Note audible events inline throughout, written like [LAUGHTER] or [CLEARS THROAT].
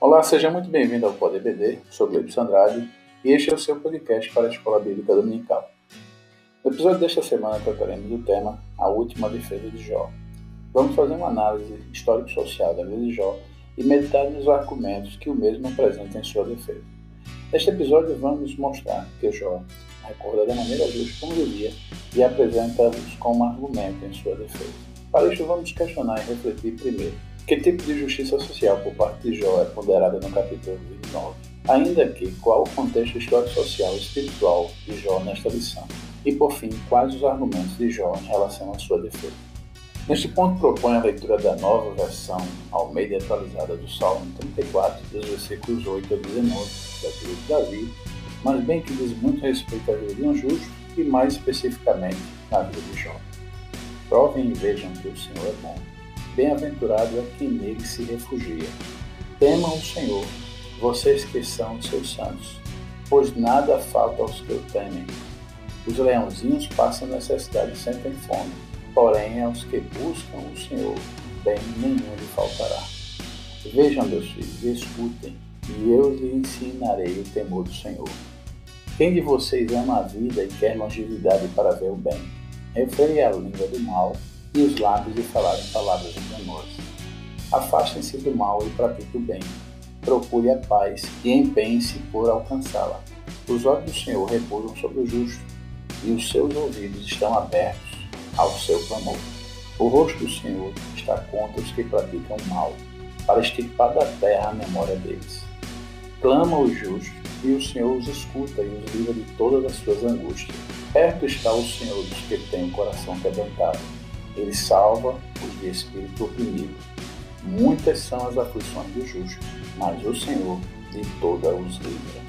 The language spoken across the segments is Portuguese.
Olá, seja muito bem-vindo ao Poder BD, sou Gleibson Andrade e este é o seu podcast para a Escola Bíblica Dominical. No episódio desta semana trataremos do tema A Última Defesa de Jó. Vamos fazer uma análise histórico-social da vida de Jó e meditar nos argumentos que o mesmo apresenta em sua defesa. Neste episódio vamos mostrar que Jó recorda da maneira justa como vivia e apresenta-os como argumento em sua defesa. Para isso vamos questionar e refletir primeiro que tipo de justiça social por parte de Jó é ponderada no capítulo 29? Ainda que, qual o contexto histórico, social e espiritual de Jó nesta lição? E, por fim, quais os argumentos de Jó em relação à sua defesa? Neste ponto, propõe a leitura da nova versão ao meio atualizada do Salmo 34, dos versículos 8 a 19, da vida de Davi, mas bem que diz muito respeito à vida de um justo e, mais especificamente, na vida de Jó. Provem e vejam que o Senhor é bom Bem-aventurado é quem nele se refugia. Temam o Senhor, vocês que são seus santos, pois nada falta aos que o temem. Os leãozinhos passam necessidade e sentem fome, porém aos que buscam o Senhor, bem nenhum lhe faltará. Vejam, meus filhos, escutem, e eu lhe ensinarei o temor do Senhor. Quem de vocês ama a vida e quer longevidade para ver o bem? Refreie a língua do mal e os lábios lhe falarem palavras enganosas. Afastem-se do mal e pratique o bem. Procure a paz e empenhe-se por alcançá-la. Os olhos do Senhor repousam sobre o justo e os seus ouvidos estão abertos ao seu clamor. O rosto do Senhor está contra os que praticam o mal, para extirpar da terra a memória deles. Clama o justo e o Senhor os escuta e os livra de todas as suas angústias. Perto está o Senhor dos que têm o coração quebrantado ele salva os de espírito oprimido. Muitas são as aflições do justo, mas o Senhor de toda os livra.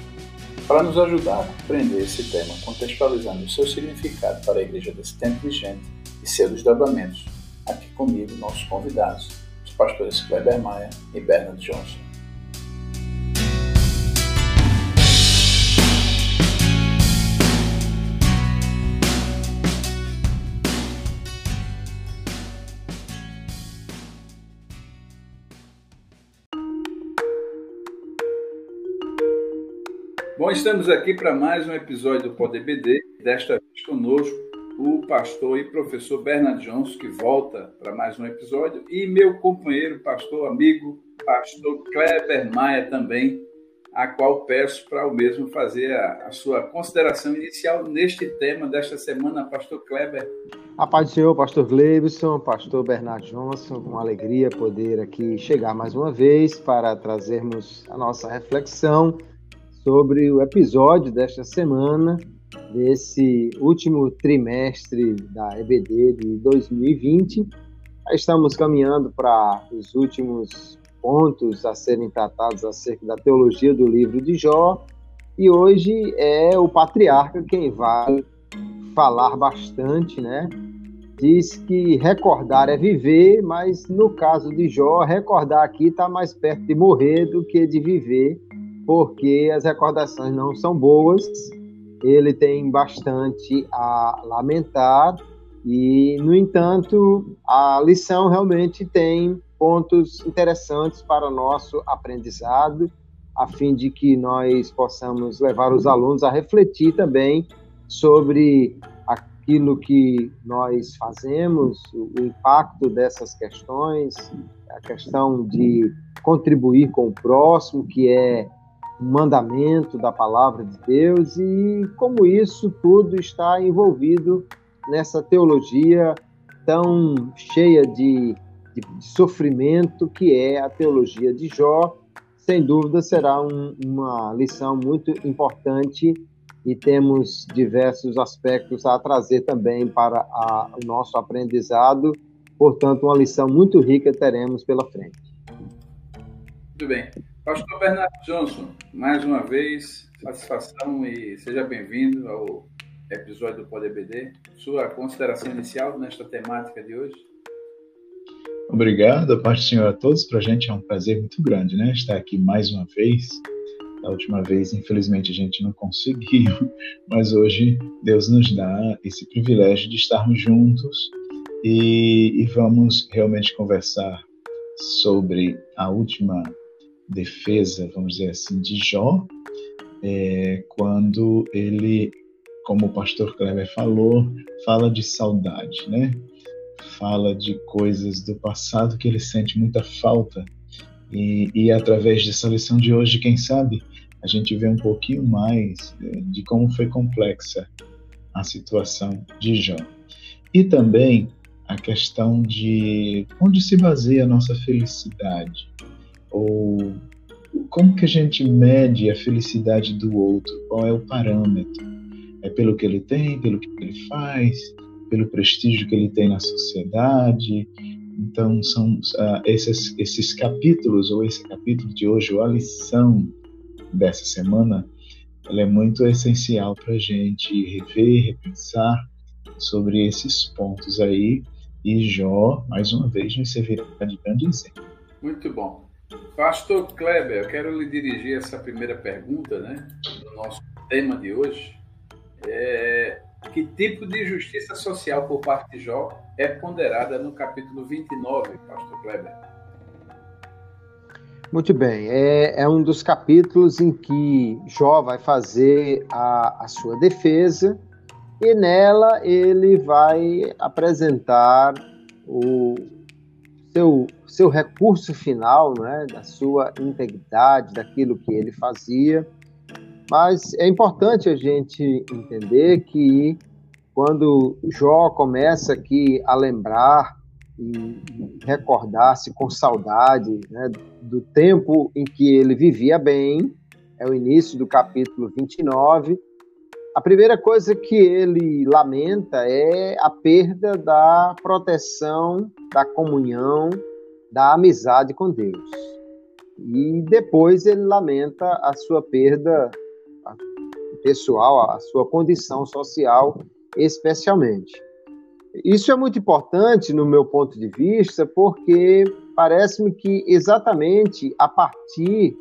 Para nos ajudar a compreender esse tema, contextualizando o seu significado para a igreja desse tempo vigente e seus desdobramentos, aqui comigo nossos convidados, os pastores Kleber Maia e Bernard Johnson. Bom, estamos aqui para mais um episódio do Poder BD. Desta vez conosco o pastor e professor Bernard Johnson, que volta para mais um episódio, e meu companheiro, pastor amigo, pastor Kleber Maia também, a qual peço para o mesmo fazer a, a, sua consideração inicial neste tema desta semana, pastor Kleber. A paz do Senhor, pastor Gleibson, pastor Bernard Johnson, uma alegria poder aqui chegar mais uma vez para trazermos a nossa reflexão sobre o episódio desta semana, desse último trimestre da EBD de 2020. Estamos caminhando para os últimos pontos a serem tratados acerca da teologia do livro de Jó, e hoje é o patriarca quem vai falar bastante, né? Diz que recordar é viver, mas no caso de Jó, recordar aqui está mais perto de morrer do que de viver porque as recordações não são boas, ele tem bastante a lamentar e, no entanto, a lição realmente tem pontos interessantes para o nosso aprendizado, a fim de que nós possamos levar os alunos a refletir também sobre aquilo que nós fazemos, o impacto dessas questões, a questão de contribuir com o próximo, que é mandamento da palavra de Deus e como isso tudo está envolvido nessa teologia tão cheia de, de sofrimento que é a teologia de Jó. Sem dúvida será um, uma lição muito importante e temos diversos aspectos a trazer também para a, o nosso aprendizado. Portanto, uma lição muito rica teremos pela frente. Muito bem. Pastor Bernardo Johnson, mais uma vez, satisfação e seja bem-vindo ao episódio do Poder BD. Sua consideração inicial nesta temática de hoje? Obrigado, a paz do Senhor a todos. Para a gente é um prazer muito grande, né? Estar aqui mais uma vez. Da última vez, infelizmente, a gente não conseguiu, mas hoje Deus nos dá esse privilégio de estarmos juntos e, e vamos realmente conversar sobre a última defesa, vamos dizer assim, de Jó, é, quando ele, como o pastor Kleber falou, fala de saudade, né? Fala de coisas do passado que ele sente muita falta. E, e através dessa lição de hoje, quem sabe, a gente vê um pouquinho mais é, de como foi complexa a situação de Jó. E também a questão de onde se baseia a nossa felicidade, ou como que a gente mede a felicidade do outro, qual é o parâmetro? É pelo que ele tem, pelo que ele faz, pelo prestígio que ele tem na sociedade? Então, são uh, esses, esses capítulos, ou esse capítulo de hoje, ou a lição dessa semana, ela é muito essencial para a gente rever, repensar sobre esses pontos aí e Jó, mais uma vez, nos servirá de grande exemplo. Muito bom. Pastor Kleber, eu quero lhe dirigir essa primeira pergunta, né, do nosso tema de hoje. É, que tipo de justiça social por parte de Jó é ponderada no capítulo 29, Pastor Kleber? Muito bem, é, é, um dos capítulos em que Jó vai fazer a, a sua defesa e nela ele vai apresentar o seu, seu recurso final, né, da sua integridade, daquilo que ele fazia. Mas é importante a gente entender que quando Jó começa aqui a lembrar e recordar-se com saudade né, do tempo em que ele vivia bem, é o início do capítulo 29, a primeira coisa que ele lamenta é a perda da proteção, da comunhão, da amizade com Deus. E depois ele lamenta a sua perda pessoal, a sua condição social, especialmente. Isso é muito importante no meu ponto de vista, porque parece-me que exatamente a partir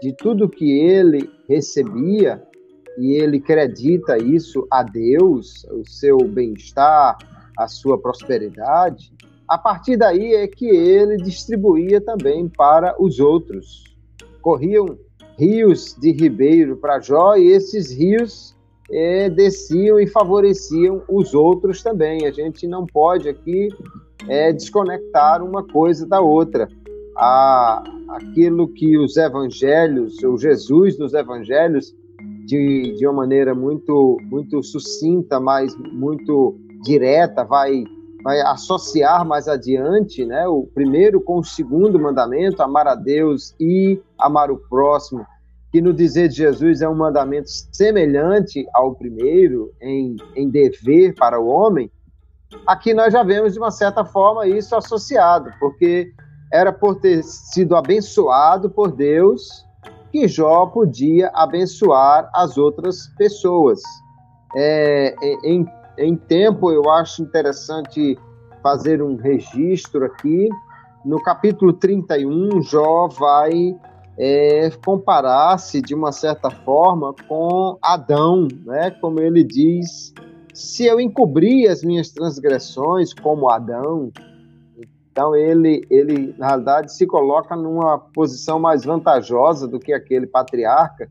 de tudo que ele recebia, e ele acredita isso a Deus, o seu bem-estar, a sua prosperidade, a partir daí é que ele distribuía também para os outros. Corriam rios de ribeiro para Jó e esses rios é, desciam e favoreciam os outros também. A gente não pode aqui é, desconectar uma coisa da outra. A, aquilo que os evangelhos, o Jesus dos evangelhos, de, de uma maneira muito, muito sucinta, mas muito direta, vai, vai associar mais adiante né, o primeiro com o segundo mandamento, amar a Deus e amar o próximo, que no dizer de Jesus é um mandamento semelhante ao primeiro em, em dever para o homem, aqui nós já vemos de uma certa forma isso associado, porque era por ter sido abençoado por Deus que Jó podia abençoar as outras pessoas. É, em, em tempo, eu acho interessante fazer um registro aqui. No capítulo 31, Jó vai é, comparar-se de uma certa forma com Adão, né? como ele diz: se eu encobri as minhas transgressões como Adão, então ele, ele na realidade se coloca numa posição mais vantajosa do que aquele patriarca.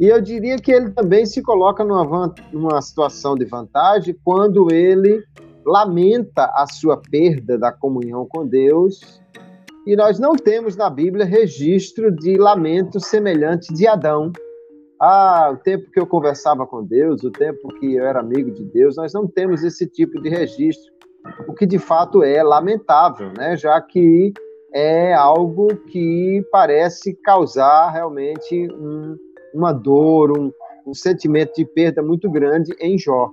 E eu diria que ele também se coloca numa, numa situação de vantagem quando ele lamenta a sua perda da comunhão com Deus. E nós não temos na Bíblia registro de lamento semelhante de Adão. Ah, o tempo que eu conversava com Deus, o tempo que eu era amigo de Deus, nós não temos esse tipo de registro o que de fato é lamentável, né? já que é algo que parece causar realmente um, uma dor, um, um sentimento de perda muito grande em Jó.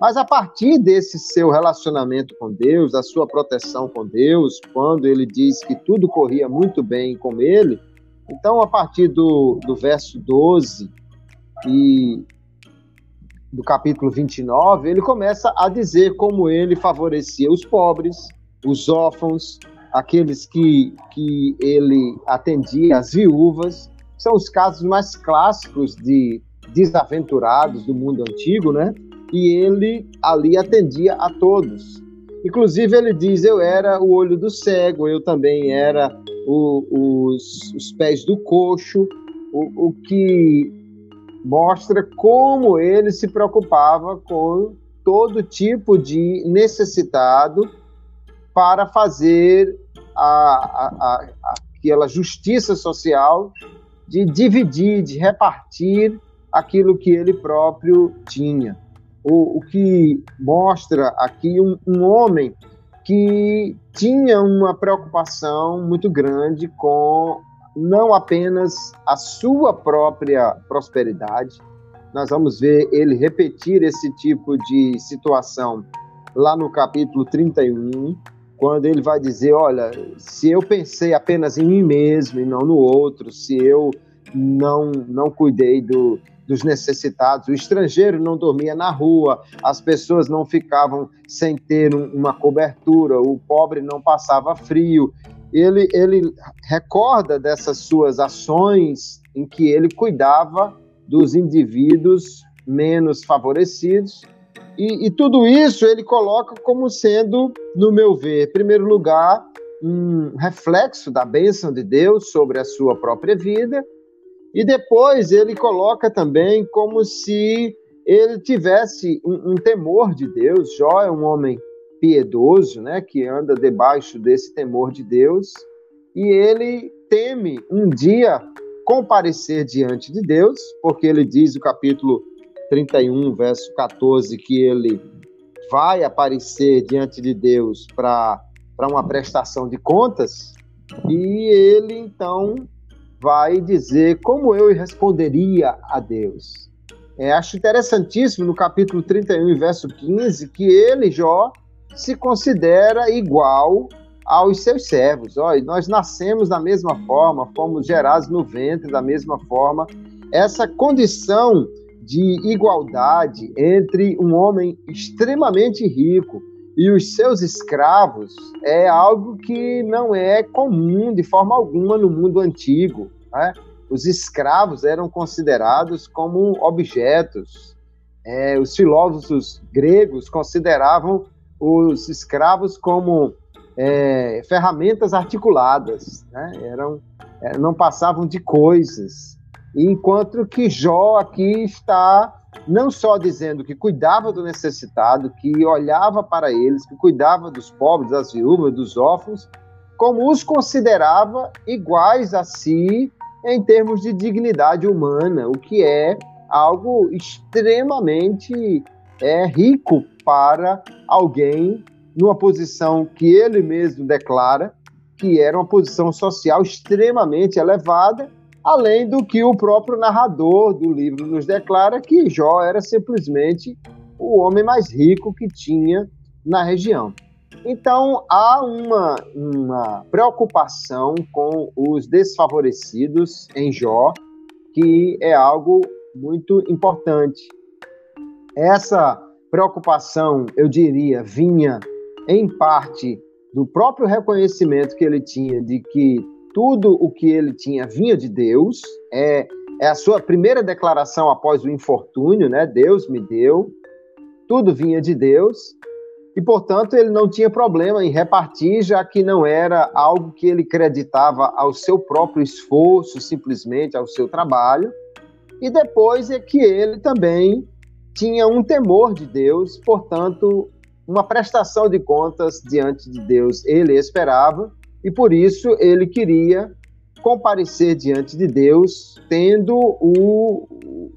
Mas a partir desse seu relacionamento com Deus, da sua proteção com Deus, quando ele diz que tudo corria muito bem com ele, então a partir do, do verso 12 e do capítulo 29, ele começa a dizer como ele favorecia os pobres, os órfãos, aqueles que, que ele atendia, as viúvas. São os casos mais clássicos de desaventurados do mundo antigo, né? E ele ali atendia a todos. Inclusive, ele diz: Eu era o olho do cego, eu também era o, os, os, pés do coxo, o, o que mostra como ele se preocupava com todo tipo de necessitado para fazer a, a, a, aquela justiça social de dividir, de repartir aquilo que ele próprio tinha. O, o que mostra aqui um, um homem que tinha uma preocupação muito grande com não apenas a sua própria prosperidade, nós vamos ver ele repetir esse tipo de situação lá no capítulo 31, quando ele vai dizer: Olha, se eu pensei apenas em mim mesmo e não no outro, se eu não, não cuidei do, dos necessitados, o estrangeiro não dormia na rua, as pessoas não ficavam sem ter um, uma cobertura, o pobre não passava frio. Ele, ele recorda dessas suas ações em que ele cuidava dos indivíduos menos favorecidos. E, e, tudo isso ele coloca como sendo, no meu ver, em primeiro lugar, um reflexo da bênção de Deus sobre a sua própria vida, e depois ele coloca também como se ele tivesse um, um temor de Deus. Jó é um homem piedoso, né, que anda debaixo desse temor de Deus, e ele teme um dia comparecer diante de Deus, porque ele diz no capítulo 31, verso 14, que ele vai aparecer diante de Deus para uma prestação de contas, e ele então vai dizer como eu responderia a Deus. É, acho interessantíssimo no capítulo 31, verso 15, que ele, Jó, se considera igual aos seus servos. Olha, nós nascemos da mesma forma, fomos gerados no ventre da mesma forma. Essa condição de igualdade entre um homem extremamente rico e os seus escravos é algo que não é comum de forma alguma no mundo antigo. Né? Os escravos eram considerados como objetos. É, os filósofos gregos consideravam os escravos como é, ferramentas articuladas, né? Eram, é, não passavam de coisas. Enquanto que Jó aqui está não só dizendo que cuidava do necessitado, que olhava para eles, que cuidava dos pobres, das viúvas, dos órfãos, como os considerava iguais a si em termos de dignidade humana, o que é algo extremamente é, rico para alguém numa posição que ele mesmo declara que era uma posição social extremamente elevada, além do que o próprio narrador do livro nos declara que Jó era simplesmente o homem mais rico que tinha na região. Então há uma, uma preocupação com os desfavorecidos em Jó, que é algo muito importante. Essa preocupação, eu diria, vinha em parte do próprio reconhecimento que ele tinha de que tudo o que ele tinha vinha de Deus, é, é a sua primeira declaração após o infortúnio, né? Deus me deu, tudo vinha de Deus, e portanto ele não tinha problema em repartir, já que não era algo que ele acreditava ao seu próprio esforço, simplesmente ao seu trabalho. E depois é que ele também tinha um temor de Deus, portanto, uma prestação de contas diante de Deus ele esperava, e por isso ele queria comparecer diante de Deus, tendo o,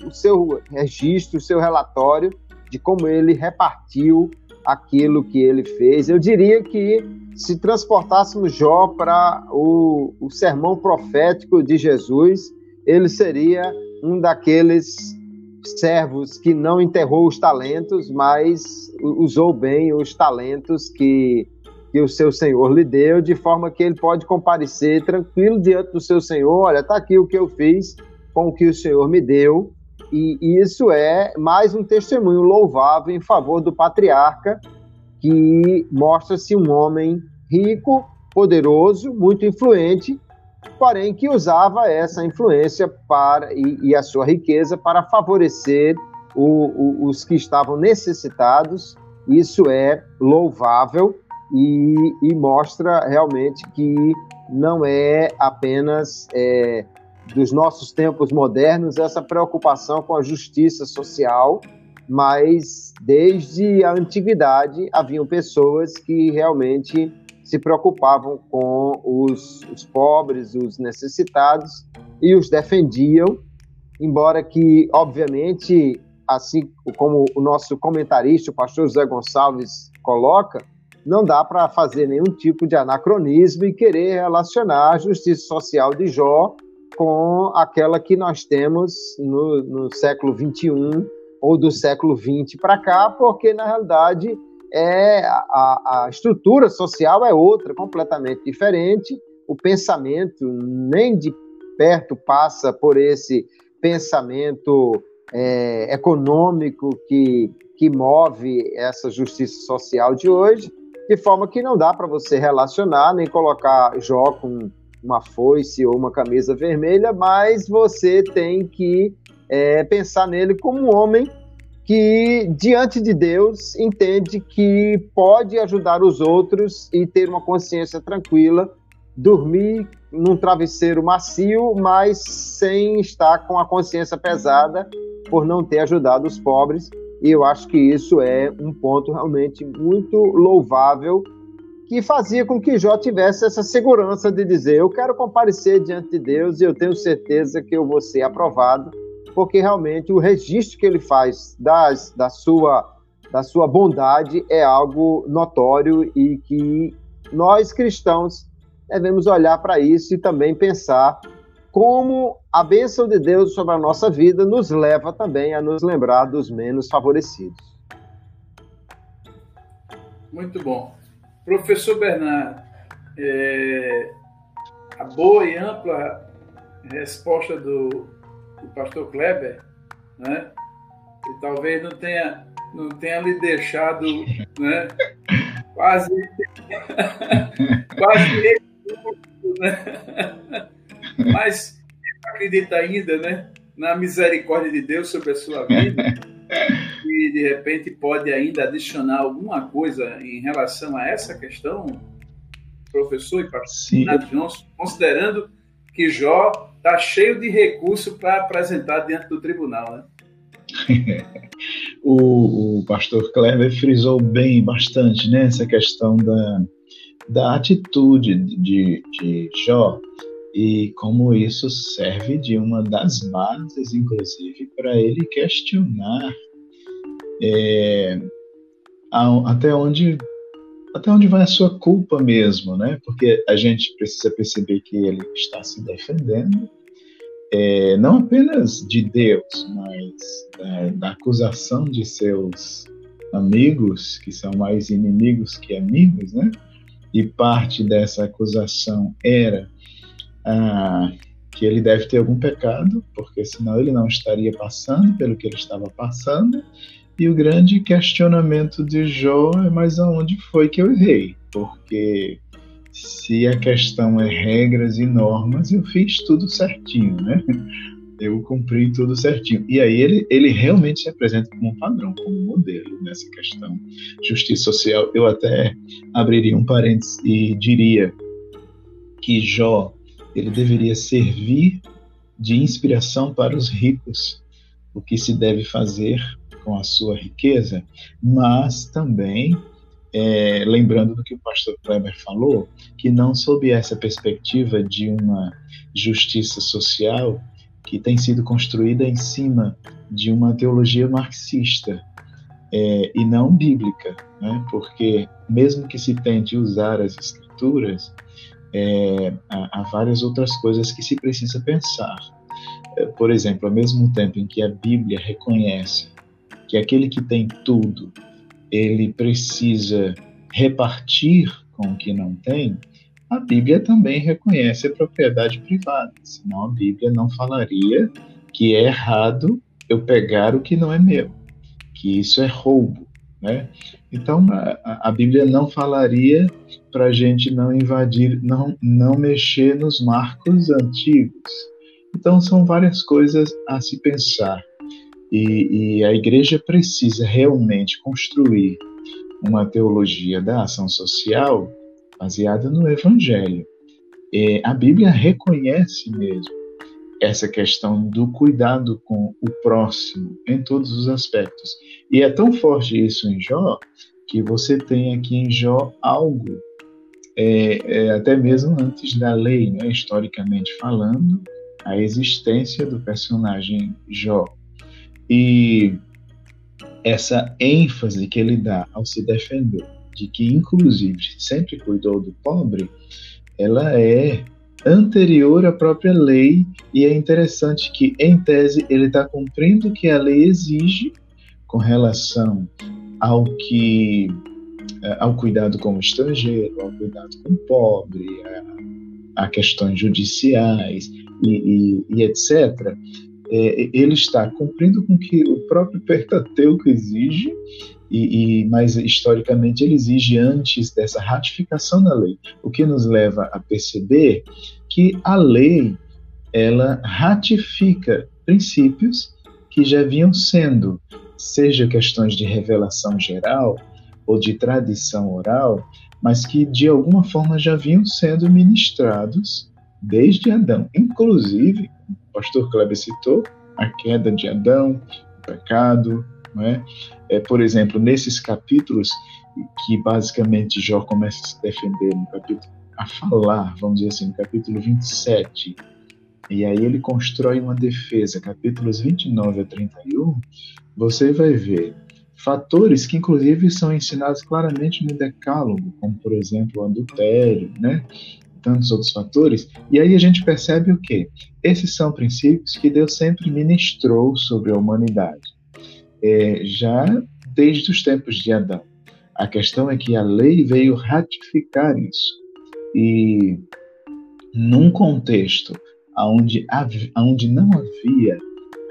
o seu registro, o seu relatório de como ele repartiu aquilo que ele fez. Eu diria que se transportássemos Jó para o, o sermão profético de Jesus, ele seria um daqueles servos que não enterrou os talentos, mas usou bem os talentos que, que o seu senhor lhe deu, de forma que ele pode comparecer tranquilo diante do seu senhor: olha, está aqui o que eu fiz com o que o senhor me deu. E isso é mais um testemunho louvável em favor do patriarca, que mostra-se um homem rico, poderoso, muito influente, porém que usava essa influência para e, e a sua riqueza para favorecer o, o, os que estavam necessitados. Isso é louvável e, e mostra realmente que não é apenas é, dos nossos tempos modernos essa preocupação com a justiça social, mas desde a antiguidade haviam pessoas que realmente se preocupavam com os, os pobres, os necessitados e os defendiam, embora que, obviamente, assim como o nosso comentarista, o pastor José Gonçalves, coloca, não dá para fazer nenhum tipo de anacronismo e querer relacionar a justiça social de Jó com aquela que nós temos no, no século XXI ou do século XX para cá, porque na realidade é a, a estrutura social é outra, completamente diferente. O pensamento nem de perto passa por esse pensamento é, econômico que, que move essa justiça social de hoje, de forma que não dá para você relacionar nem colocar Jó com uma foice ou uma camisa vermelha, mas você tem que é, pensar nele como um homem que, diante de Deus, entende que pode ajudar os outros e ter uma consciência tranquila, dormir num travesseiro macio, mas sem estar com a consciência pesada por não ter ajudado os pobres. E eu acho que isso é um ponto realmente muito louvável que fazia com que Jó tivesse essa segurança de dizer: Eu quero comparecer diante de Deus e eu tenho certeza que eu vou ser aprovado, porque realmente o registro que ele faz das, da, sua, da sua bondade é algo notório e que nós cristãos devemos olhar para isso e também pensar como a bênção de Deus sobre a nossa vida nos leva também a nos lembrar dos menos favorecidos. Muito bom. Professor Bernardo, é, a boa e ampla resposta do, do pastor Kleber, né, que talvez não tenha, não tenha lhe deixado né, [LAUGHS] quase, [LAUGHS] quase né? [LAUGHS] mas acredita ainda né, na misericórdia de Deus sobre a sua vida? E de repente pode ainda adicionar alguma coisa em relação a essa questão, professor e pastor Johnson, considerando que Jó está cheio de recurso para apresentar diante do tribunal, né? [LAUGHS] o, o, pastor Kleber frisou bem bastante né, essa questão da, da atitude de, de Jó e como isso serve de uma das bases, inclusive, para ele questionar é, a, até onde até onde vai a sua culpa mesmo, né? Porque a gente precisa perceber que ele está se defendendo, é, não apenas de Deus, mas é, da acusação de seus amigos, que são mais inimigos que amigos, né? E parte dessa acusação era ah, que ele deve ter algum pecado, porque senão ele não estaria passando pelo que ele estava passando. E o grande questionamento de Jó é: mas aonde foi que eu errei? Porque se a questão é regras e normas, eu fiz tudo certinho, né? Eu cumpri tudo certinho. E aí ele, ele realmente se apresenta como um padrão, como um modelo nessa questão. Justiça social, eu até abriria um parênteses e diria que Jó ele deveria servir de inspiração para os ricos, o que se deve fazer com a sua riqueza, mas também é, lembrando do que o pastor Kleber falou, que não sob essa perspectiva de uma justiça social que tem sido construída em cima de uma teologia marxista é, e não bíblica, né? porque mesmo que se tente usar as escrituras, é, há, há, várias outras coisas que se precisa pensar. É, por exemplo, ao mesmo tempo em que a Bíblia reconhece que aquele que tem tudo, ele precisa repartir com o que não tem, a Bíblia também reconhece a propriedade privada, senão a Bíblia não falaria que é errado eu pegar o que não é meu, que isso é roubo. Né? Então, a, a Bíblia não falaria para a gente não invadir, não, não mexer nos marcos antigos. Então, são várias coisas a se pensar. E, e a igreja precisa realmente construir uma teologia da ação social baseada no Evangelho. É, a Bíblia reconhece mesmo essa questão do cuidado com o próximo em todos os aspectos. E é tão forte isso em Jó que você tem aqui em Jó algo, é, é, até mesmo antes da lei, né, historicamente falando, a existência do personagem Jó. E essa ênfase que ele dá ao se defender, de que inclusive sempre cuidou do pobre, ela é anterior à própria lei e é interessante que, em tese, ele está cumprindo o que a lei exige com relação ao que eh, ao cuidado com o estrangeiro, ao cuidado com o pobre, a, a questões judiciais e, e, e etc. É, ele está cumprindo com o que o próprio Pentateuco exige e, e, mas historicamente ele exige antes dessa ratificação da lei, o que nos leva a perceber que a lei ela ratifica princípios que já vinham sendo, seja questões de revelação geral ou de tradição oral, mas que de alguma forma já vinham sendo ministrados desde Adão. Inclusive, pastor Kleber citou a queda de Adão, o pecado, não é? é, por exemplo, nesses capítulos que basicamente Jó começa a se defender no capítulo a falar, vamos dizer assim, no capítulo 27, e aí ele constrói uma defesa, capítulos 29 a 31, você vai ver fatores que inclusive são ensinados claramente no decálogo, como por exemplo o adultério, né? Tantos outros fatores, e aí a gente percebe o que? Esses são princípios que Deus sempre ministrou sobre a humanidade é, já desde os tempos de Adão. A questão é que a lei veio ratificar isso. E num contexto onde, onde não havia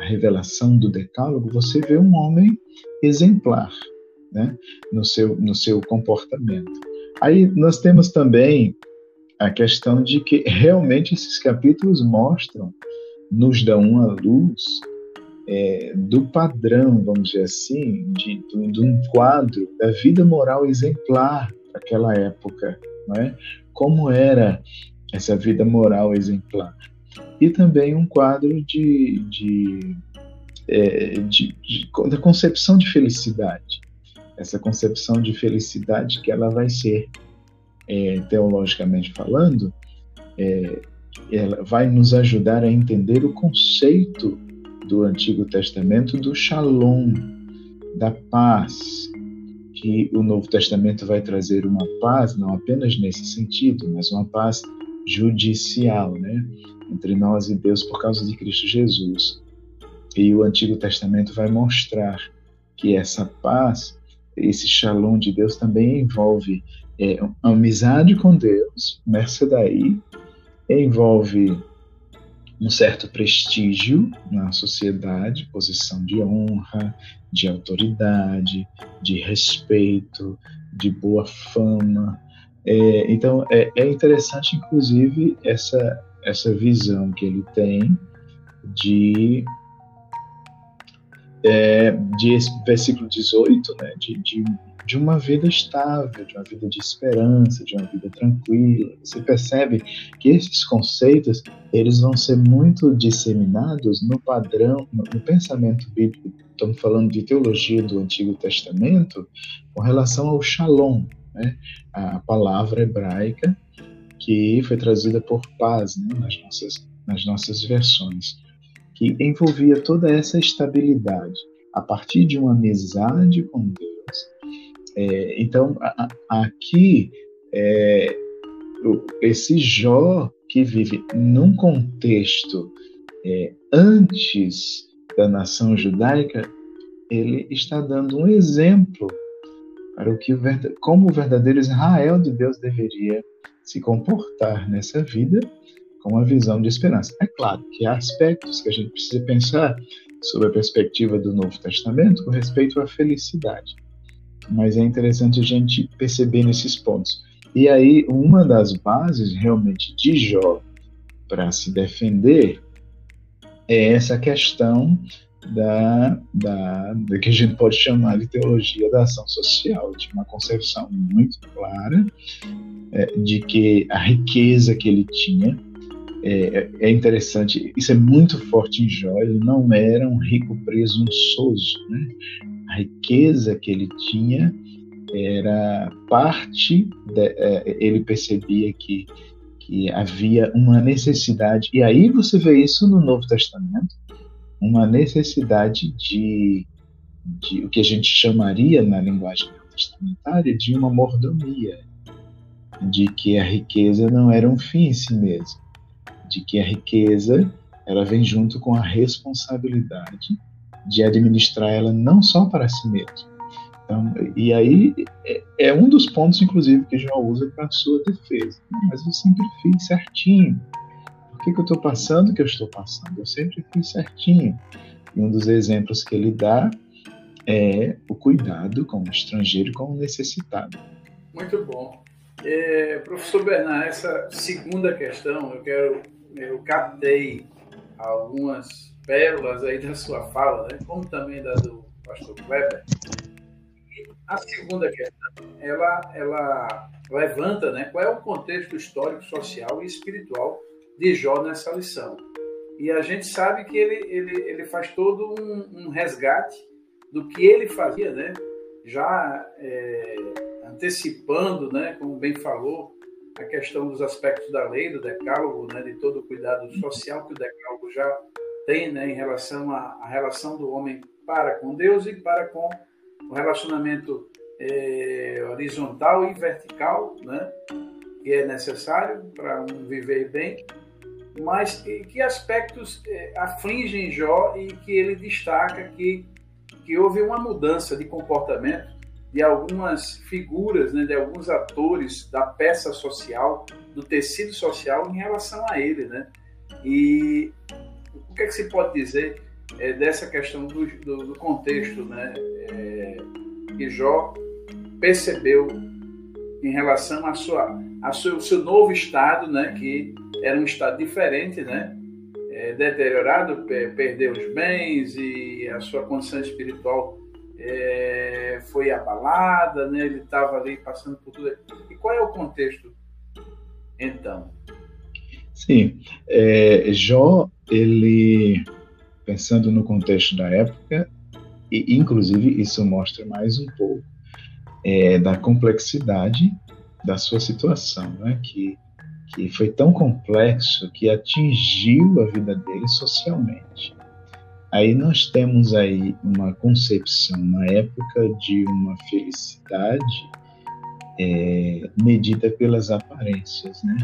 a revelação do decálogo, você vê um homem exemplar né, no, seu, no seu comportamento. Aí nós temos também a questão de que realmente esses capítulos mostram, nos dão uma luz é, do padrão, vamos dizer assim, de, de, de, um quadro da vida moral exemplar daquela época, é? Como era essa vida moral exemplar? E também um quadro de, de, é, de, de da concepção de felicidade. Essa concepção de felicidade que ela vai ser, é, teologicamente falando, é, ela vai nos ajudar a entender o conceito do Antigo Testamento do Shalom, da paz, que o Novo Testamento vai trazer uma paz não apenas nesse sentido, mas uma paz judicial, né, entre nós e Deus por causa de Cristo Jesus. E o Antigo Testamento vai mostrar que essa paz, esse Shalom de Deus também envolve é, amizade com Deus, daí, envolve um certo prestígio na sociedade, posição de honra, de autoridade, de respeito, de boa fama. É, então é, é, interessante, inclusive, essa, essa visão que ele tem de, é, de versículo 18, né, de, de de uma vida estável, de uma vida de esperança, de uma vida tranquila. Você percebe que esses conceitos eles vão ser muito disseminados no padrão, no, no pensamento bíblico. Estamos falando de teologia do Antigo Testamento com relação ao shalom, né? a palavra hebraica que foi traduzida por paz né? nas, nossas, nas nossas versões, que envolvia toda essa estabilidade a partir de uma amizade com Deus, é, então, a, a, aqui, é, esse Jó que vive num contexto é, antes da nação judaica, ele está dando um exemplo para o que como o verdadeiro Israel de Deus deveria se comportar nessa vida com uma visão de esperança. É claro que há aspectos que a gente precisa pensar sobre a perspectiva do Novo Testamento com respeito à felicidade mas é interessante a gente perceber nesses pontos. E aí, uma das bases realmente de Jó para se defender é essa questão da, da, da que a gente pode chamar de teologia da ação social. Tinha uma concepção muito clara é, de que a riqueza que ele tinha é, é, interessante, isso é muito forte em Jó, ele não era um rico presunçoso, né? A riqueza que ele tinha era parte, de, é, ele percebia que, que havia uma necessidade, e aí você vê isso no Novo Testamento, uma necessidade de, de o que a gente chamaria na linguagem testamentária de uma mordomia, de que a riqueza não era um fim em si mesmo, de que a riqueza ela vem junto com a responsabilidade de administrar ela não só para si mesmo. Então, e aí é, é um dos pontos, inclusive, que João usa para sua defesa. Mas eu sempre fiz certinho que, que eu estou passando o que eu estou passando? Eu sempre fiz certinho. E um dos exemplos que ele dá é o cuidado com o estrangeiro e com o necessitado. Muito bom. É, professor Bernard, essa segunda questão, eu quero, eu captei algumas pérolas aí da sua fala, né? como também da do pastor Kleber. E a segunda questão, ela, ela levanta né, qual é o contexto histórico, social e espiritual de Jó nessa lição. E a gente sabe que ele, ele, ele faz todo um, um resgate do que ele fazia, né? já é, antecipando, né, como bem falou, a questão dos aspectos da lei, do decálogo, né, de todo o cuidado social que o decálogo já tem né, em relação à, à relação do homem para com Deus e para com o relacionamento é, horizontal e vertical, né, que é necessário para um viver bem mas que aspectos é, afligem Jó e que ele destaca que, que houve uma mudança de comportamento de algumas figuras, né, de alguns atores da peça social, do tecido social em relação a ele, né? E o que é que se pode dizer é, dessa questão do, do, do contexto, né, é, que Jó percebeu em relação a sua, a seu, seu novo estado, né, que era um estado diferente, né? É, deteriorado, perdeu os bens e a sua condição espiritual é, foi abalada, né? Ele estava ali passando por tudo. E qual é o contexto então? Sim, é, Jó, ele pensando no contexto da época, e inclusive isso mostra mais um pouco é, da complexidade da sua situação, né? Que que foi tão complexo que atingiu a vida dele socialmente. Aí nós temos aí uma concepção na época de uma felicidade é, medida pelas aparências, né?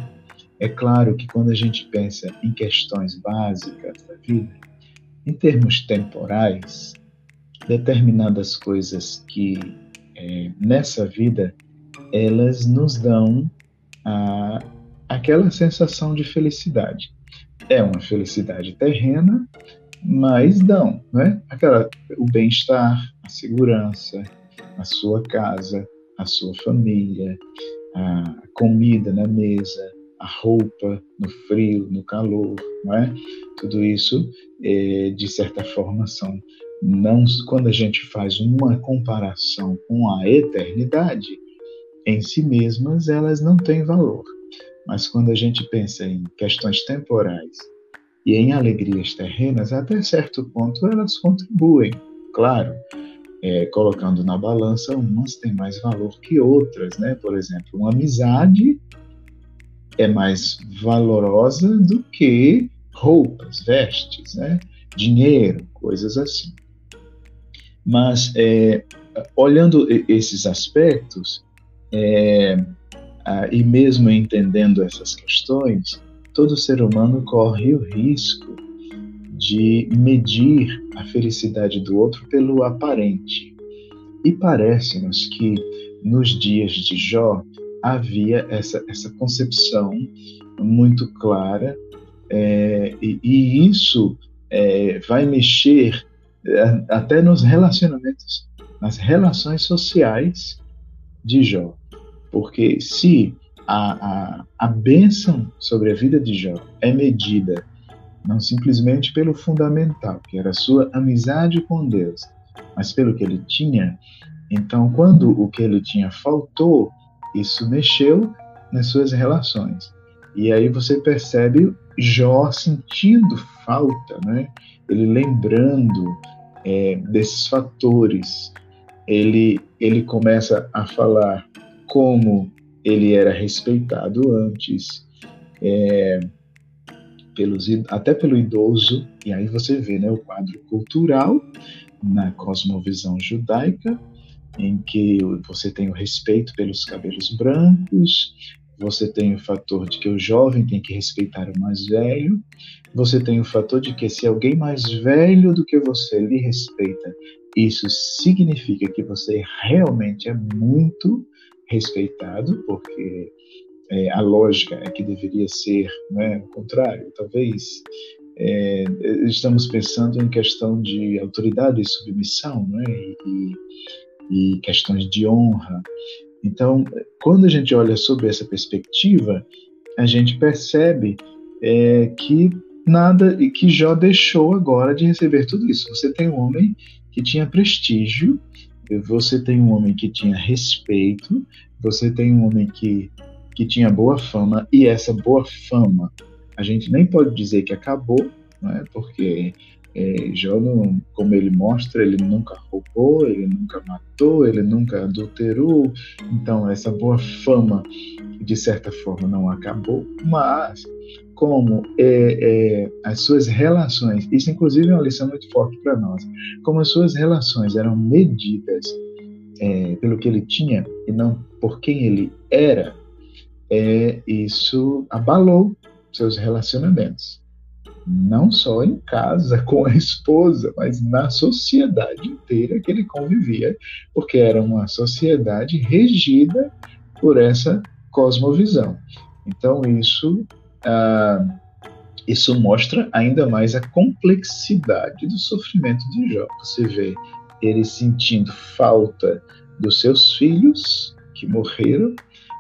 É claro que quando a gente pensa em questões básicas da vida, em termos temporais, determinadas coisas que é, nessa vida elas nos dão a aquela sensação de felicidade. É uma felicidade terrena, mas não, né? Aquela, o bem-estar, a segurança, a sua casa, a sua família, a comida na mesa, a roupa no frio, no calor, não é? Tudo isso, é, de certa forma, são não quando a gente faz uma comparação com a eternidade em si mesmas, elas não têm valor. Mas quando a gente pensa em questões temporais e em alegrias terrenas, até certo ponto elas contribuem, claro, é, colocando na balança, umas têm mais valor que outras, né? Por exemplo, uma amizade é mais valorosa do que roupas, vestes, né? Dinheiro, coisas assim. Mas é, olhando esses aspectos, é, e mesmo entendendo essas questões, todo ser humano corre o risco de medir a felicidade do outro pelo aparente. E parece-nos que nos dias de Jó havia essa, essa concepção muito clara, é, e, e, isso é, vai mexer é, até nos relacionamentos, nas relações sociais de Jó. Porque se a, a, a bênção sobre a vida de Jó é medida não simplesmente pelo fundamental, que era a sua amizade com Deus, mas pelo que ele tinha. Então, quando o que ele tinha faltou, isso mexeu nas suas relações. E aí você percebe Jó sentindo falta, né? ele lembrando é, desses fatores. Ele, ele começa a falar como ele era respeitado antes, é, pelos, até pelo idoso, e aí você vê né, o quadro cultural na cosmovisão judaica, em que você tem o respeito pelos cabelos brancos, você tem o fator de que o jovem tem que respeitar o mais velho, você tem o fator de que se alguém mais velho do que você lhe respeita, isso significa que você realmente é muito respeitado, porque é, a lógica é que deveria ser né, o contrário. Talvez é, estamos pensando em questão de autoridade e submissão né, e, e questões de honra. Então, quando a gente olha sobre essa perspectiva, a gente percebe é, que nada e que Jó deixou agora de receber tudo isso. Você tem um homem que tinha prestígio, você tem um homem que tinha respeito, você tem um homem que, que tinha boa fama, e essa boa fama a gente nem pode dizer que acabou, né? porque é, Jó, como ele mostra, ele nunca roubou, ele nunca matou, ele nunca adulterou. Então, essa boa fama, de certa forma, não acabou. Mas, como é, é, as suas relações, isso inclusive é uma lição muito forte para nós, como as suas relações eram medidas é, pelo que ele tinha e não por quem ele era, é, isso abalou seus relacionamentos não só em casa [LAUGHS] com a esposa, mas na sociedade inteira que ele convivia, porque era uma sociedade regida por essa cosmovisão. Então isso ah, isso mostra ainda mais a complexidade do sofrimento de Jó. Você vê ele sentindo falta dos seus filhos que morreram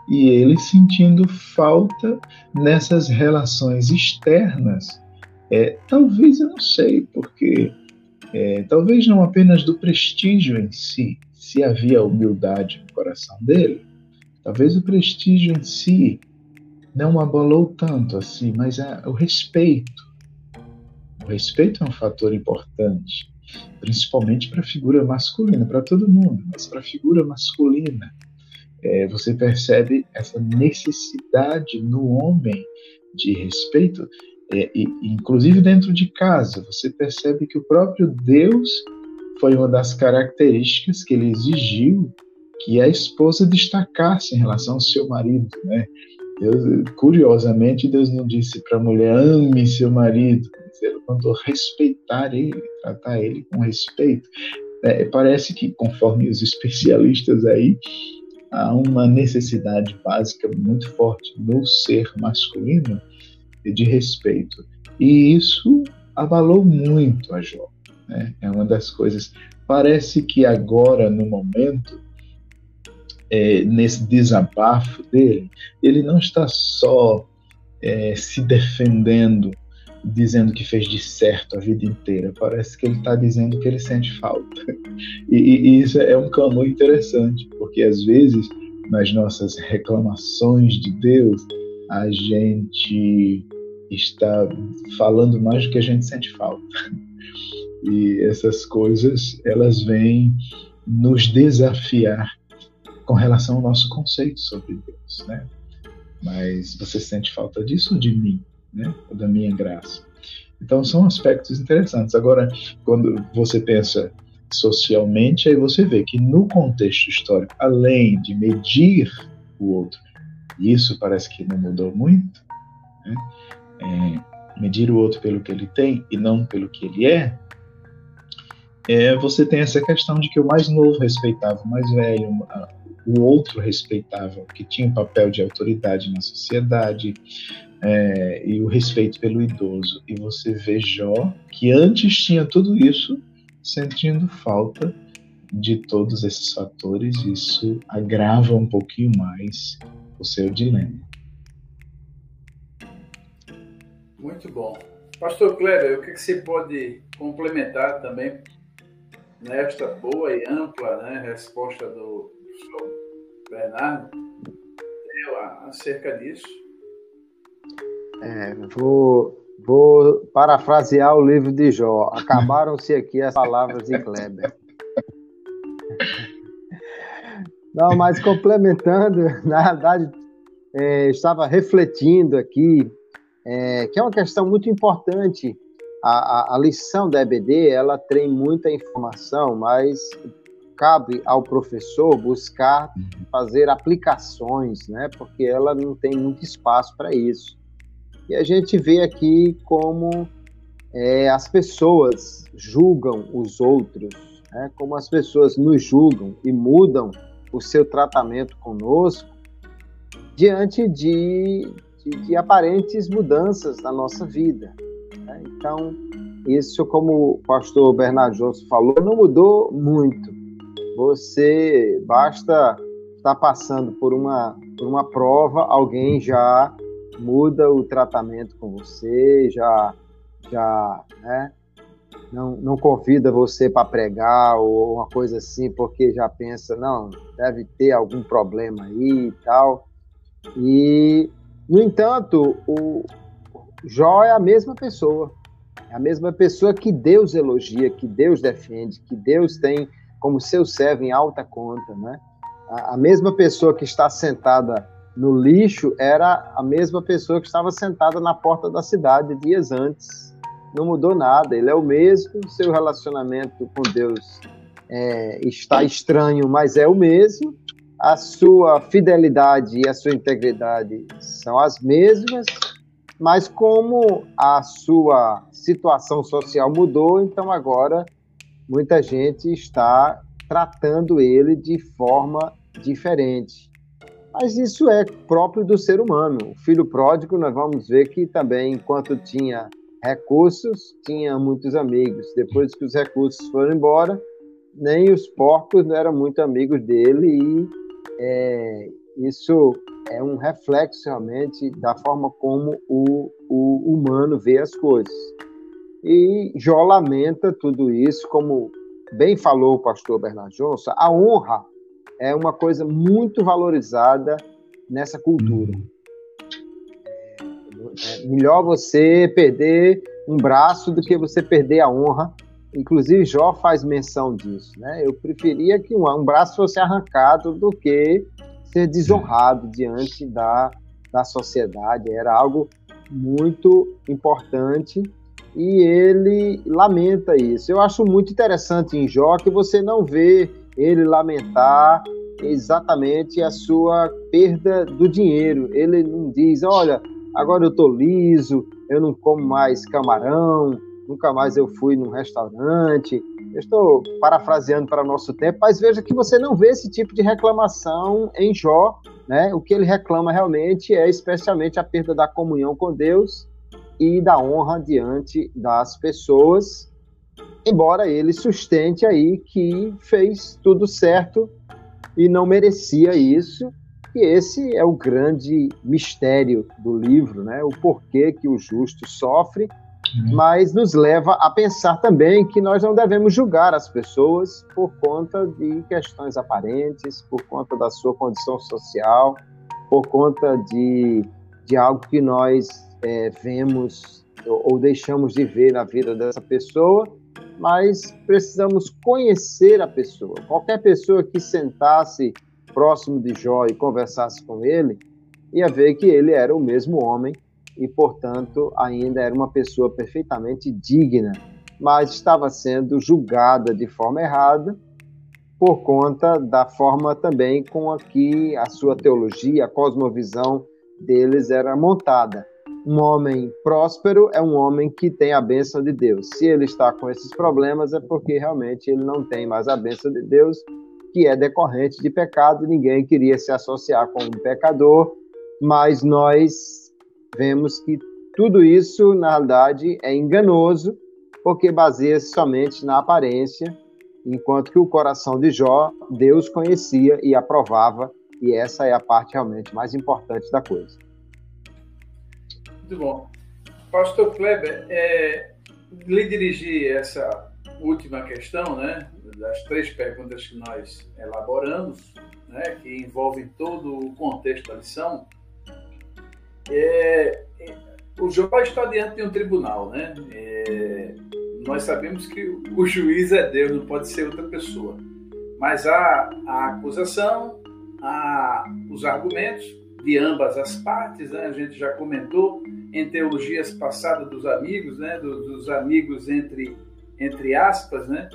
e ele sentindo falta nessas relações externas é, talvez eu não sei, porque é, talvez não apenas do prestígio em si, se havia humildade no coração dele, talvez o prestígio em si não abalou tanto assim, mas é o respeito. O respeito é um fator importante, principalmente para a figura masculina, para todo mundo, mas para a figura masculina. É, você percebe essa necessidade no homem de respeito é, e, inclusive dentro de casa, você percebe que o próprio Deus foi uma das características que ele exigiu que a esposa destacasse em relação ao seu marido, né? Deus, curiosamente, Deus não disse para a mulher ame seu marido, ele mandou respeitar ele, tratar ele com respeito. É, parece que, conforme os especialistas aí, há uma necessidade básica muito forte no ser masculino de respeito. E isso abalou muito a Jó. Né? É uma das coisas. Parece que agora, no momento, é, nesse desabafo dele, ele não está só é, se defendendo, dizendo que fez de certo a vida inteira. Parece que ele está dizendo que ele sente falta. [LAUGHS] E, e, isso é um clamor interessante, porque às vezes nas nossas reclamações de Deus, a gente está falando mais do que a gente sente falta. E essas coisas, elas vêm nos desafiar com relação ao nosso conceito sobre Deus, né? Mas você sente falta disso ou de mim, né? Ou da minha graça? Então são aspectos interessantes. Agora, quando você pensa socialmente, aí você vê que no contexto histórico, além de medir o outro, isso parece que não mudou muito, né? É, medir o outro pelo que ele tem e não pelo que ele é, é, você tem essa questão de que o mais novo respeitava o mais velho, o outro respeitava que tinha um papel de autoridade na sociedade, é, e o respeito pelo idoso. E você vê Jó, que antes tinha tudo isso, sentindo falta de todos esses fatores, isso agrava um pouquinho mais o seu dilema. Muito bom. Pastor Kleber, o que, você pode complementar também nesta boa e ampla né, resposta do, do Bernardo acerca disso? É, vou, vou parafrasear o livro de Jó. Acabaram-se aqui as palavras de Kleber. Não, mas complementando, [LAUGHS] na verdade, é, estava refletindo aqui, é, que é uma questão muito importante. A, a, a, lição da EBD, ela tem muita informação, mas cabe ao professor buscar fazer aplicações, né? Porque ela não tem muito espaço para isso. E a gente vê aqui como é, as pessoas julgam os outros, né? como as pessoas nos julgam e mudam o seu tratamento conosco diante de, de, de aparentes mudanças na nossa vida. Né? Então, isso, como o pastor Bernardo Jones falou, não mudou muito. Você basta estar passando por uma, por uma prova, alguém já muda o tratamento com você, já, já né, não, não convida você para pregar ou uma coisa assim, porque já pensa, não, deve ter algum problema aí e tal. E, no entanto, o Jó é a mesma pessoa. É a mesma pessoa que Deus elogia, que Deus defende, que Deus tem como seu servo em alta conta, né? A, mesma pessoa que está sentada no lixo era a mesma pessoa que estava sentada na porta da cidade dias antes. Não mudou nada, ele é o mesmo, seu relacionamento com Deus é, está estranho, mas é o mesmo a sua fidelidade e a sua integridade são as mesmas, mas como a sua situação social mudou, então agora muita gente está tratando ele de forma diferente. Mas isso é próprio do ser humano. O filho pródigo, nós vamos ver que também, enquanto tinha recursos, tinha muitos amigos. Depois que os recursos foram embora, nem os porcos não eram muito amigos dele e é, isso é um reflexo realmente da forma como o, o humano vê as coisas. E Jó lamenta tudo isso, como bem falou o pastor Bernardo Johnson, a honra é uma coisa muito valorizada nessa cultura. É melhor você perder um braço do que você perder a honra Inclusive, Jó faz menção disso. Né? Eu preferia que um, um braço fosse arrancado do que ser desonrado diante da, da sociedade. Era algo muito importante e ele lamenta isso. Eu acho muito interessante em Jó que você não vê ele lamentar exatamente a sua perda do dinheiro. Ele não diz, olha, agora eu estou liso, eu não como mais camarão, nunca mais eu fui num restaurante. Eu estou parafraseando para o nosso tempo, mas veja que você não vê esse tipo de reclamação em Jó. Né? O que ele reclama realmente é especialmente a perda da comunhão com Deus e da honra diante das pessoas, embora ele sustente aí que fez tudo certo e não merecia isso. E esse é o grande mistério do livro, né? O porquê que o justo sofre Uhum. mas nos leva a pensar também que nós não devemos julgar as pessoas por conta de questões aparentes, por conta da sua condição social, por conta de, de algo que nós é, vemos ou, ou deixamos de ver na vida dessa pessoa, mas precisamos conhecer a pessoa. Qualquer pessoa que sentasse próximo de Jó e conversasse com ele, ia ver que ele era o mesmo homem e, portanto, ainda era uma pessoa perfeitamente digna, mas estava sendo julgada de forma errada por conta da forma também com a que a sua teologia, a cosmovisão deles era montada. Um homem próspero é um homem que tem a bênção de Deus. Se ele está com esses problemas, é porque realmente ele não tem mais a bênção de Deus, que é decorrente de pecado. Ninguém queria se associar com um pecador, mas nós vemos que tudo isso, na realidade, é enganoso, porque baseia-se somente na aparência, enquanto que o coração de Jó, Deus conhecia e aprovava, e essa é a parte realmente mais importante da coisa. Muito bom. Pastor Kleber, é, lhe dirigi essa última questão, né, das três perguntas que nós elaboramos, né, que envolvem todo o contexto da lição. É, o Jó está diante de um tribunal, né? É, nós sabemos que o juiz é Deus, não pode ser outra pessoa. Mas há a acusação, há os argumentos de ambas as partes, né? a gente já comentou em teologias passadas dos amigos, né? dos, dos amigos entre, entre aspas, né?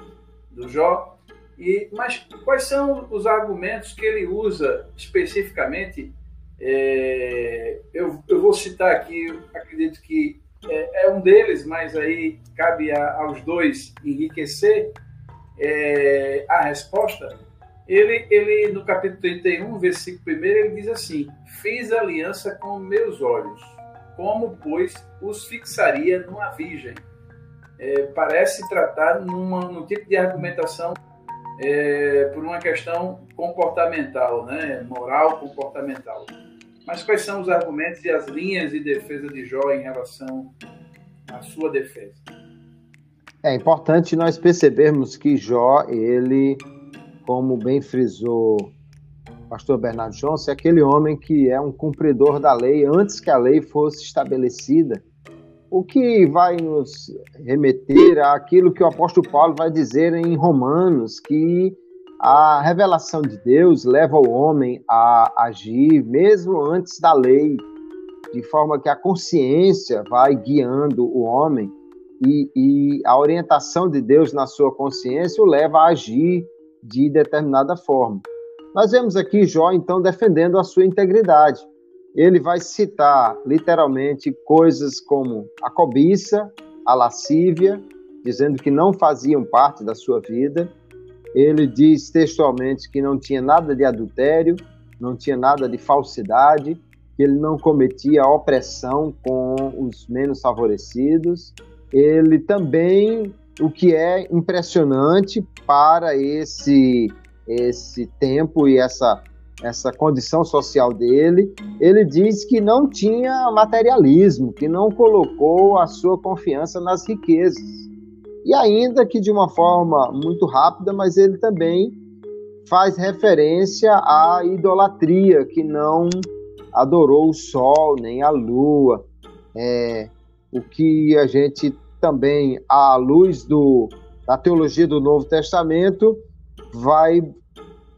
do Jó. E, mas quais são os argumentos que ele usa especificamente? É, eu, eu vou citar aqui, acredito que é, é um deles, mas aí cabe a, aos dois enriquecer é, a resposta. Ele, ele, no capítulo 31, versículo 1, ele diz assim: Fiz aliança com meus olhos, como, pois, os fixaria numa virgem. É, parece tratar numa, num tipo de argumentação é, por uma questão comportamental, né? moral comportamental. Mas quais são os argumentos e as linhas de defesa de Jó em relação à sua defesa? É importante nós percebermos que Jó, ele, como bem frisou o pastor Bernardo Johnson, é aquele homem que é um cumpridor da lei antes que a lei fosse estabelecida. O que vai nos remeter àquilo que o apóstolo Paulo vai dizer em Romanos, que a revelação de Deus leva o homem a agir mesmo antes da lei, de forma que a consciência vai guiando o homem e, e, a orientação de Deus na sua consciência o leva a agir de determinada forma. Nós vemos aqui Jó, então, defendendo a sua integridade. Ele vai citar, literalmente, coisas como a cobiça, a lascívia, dizendo que não faziam parte da sua vida, ele diz textualmente que não tinha nada de adultério, não tinha nada de falsidade, que ele não cometia opressão com os menos favorecidos. Ele também, o que é impressionante para esse esse tempo e essa essa condição social dele, ele diz que não tinha materialismo, que não colocou a sua confiança nas riquezas e ainda que de uma forma muito rápida, mas ele também faz referência à idolatria, que não adorou o sol nem a lua. É, o que a gente também, à luz do, da teologia do Novo Testamento, vai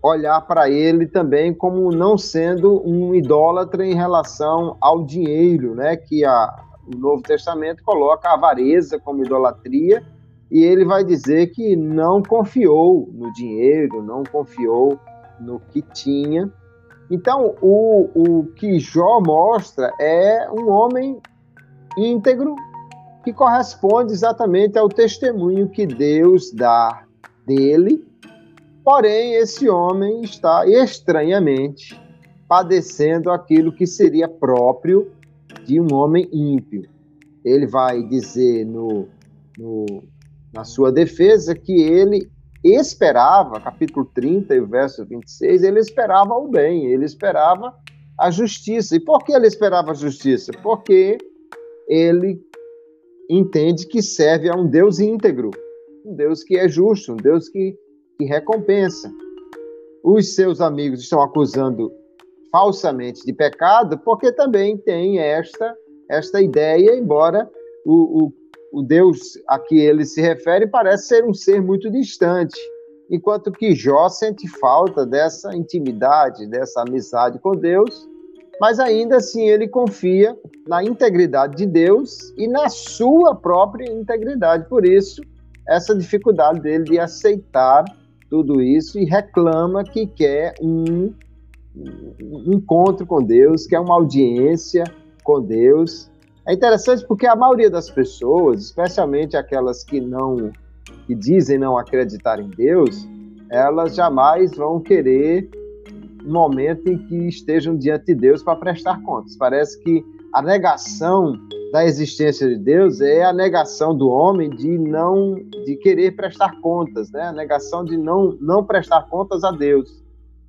olhar para ele também como não sendo um idólatra em relação ao dinheiro, né? Que a, o Novo Testamento coloca a avareza como idolatria e ele vai dizer que não confiou no dinheiro, não confiou no que tinha. Então, o, o que Jó mostra é um homem íntegro que corresponde exatamente ao testemunho que Deus dá dele. Porém, esse homem está estranhamente padecendo aquilo que seria próprio de um homem ímpio. Ele vai dizer no, no na sua defesa que ele esperava, capítulo 30 e verso 26, ele esperava o bem, ele esperava a justiça. E por que ele esperava a justiça? Porque ele entende que serve a um Deus íntegro, um Deus que é justo, um Deus que, que recompensa. Os seus amigos estão acusando falsamente de pecado, porque também tem esta, esta ideia, embora o, o o Deus a que ele se refere parece ser um ser muito distante, enquanto que Jó sente falta dessa intimidade, dessa amizade com Deus, mas ainda assim ele confia na integridade de Deus e na sua própria integridade. Por isso, essa dificuldade dele de aceitar tudo isso e reclama que quer um, um encontro com Deus, quer uma audiência com Deus é interessante porque a maioria das pessoas, especialmente aquelas que não que dizem não acreditar em Deus, elas jamais vão querer um momento em que estejam diante de Deus para prestar contas. Parece que a negação da existência de Deus é a negação do homem de não de querer prestar contas, né? A negação de não não prestar contas a Deus.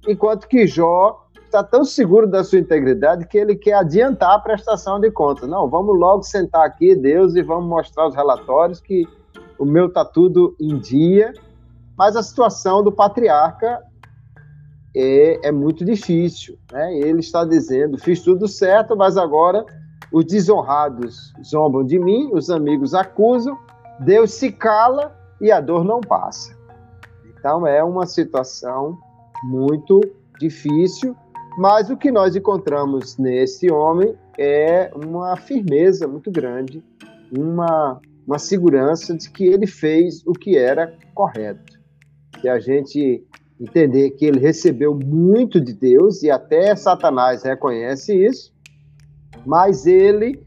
Enquanto que Jó está tão seguro da sua integridade que ele quer adiantar a prestação de contas. Não, vamos logo sentar aqui, Deus, e vamos mostrar os relatórios que o meu está tudo em dia. Mas a situação do patriarca é, é muito difícil. Né? Ele está dizendo: fiz tudo certo, mas agora os desonrados zombam de mim, os amigos acusam, Deus se cala e a dor não passa. Então é uma situação muito difícil, mas o que nós encontramos nesse homem é uma firmeza muito grande, uma, uma segurança de que ele fez o que era correto. Que a gente entender que ele recebeu muito de Deus, e até Satanás reconhece isso, mas ele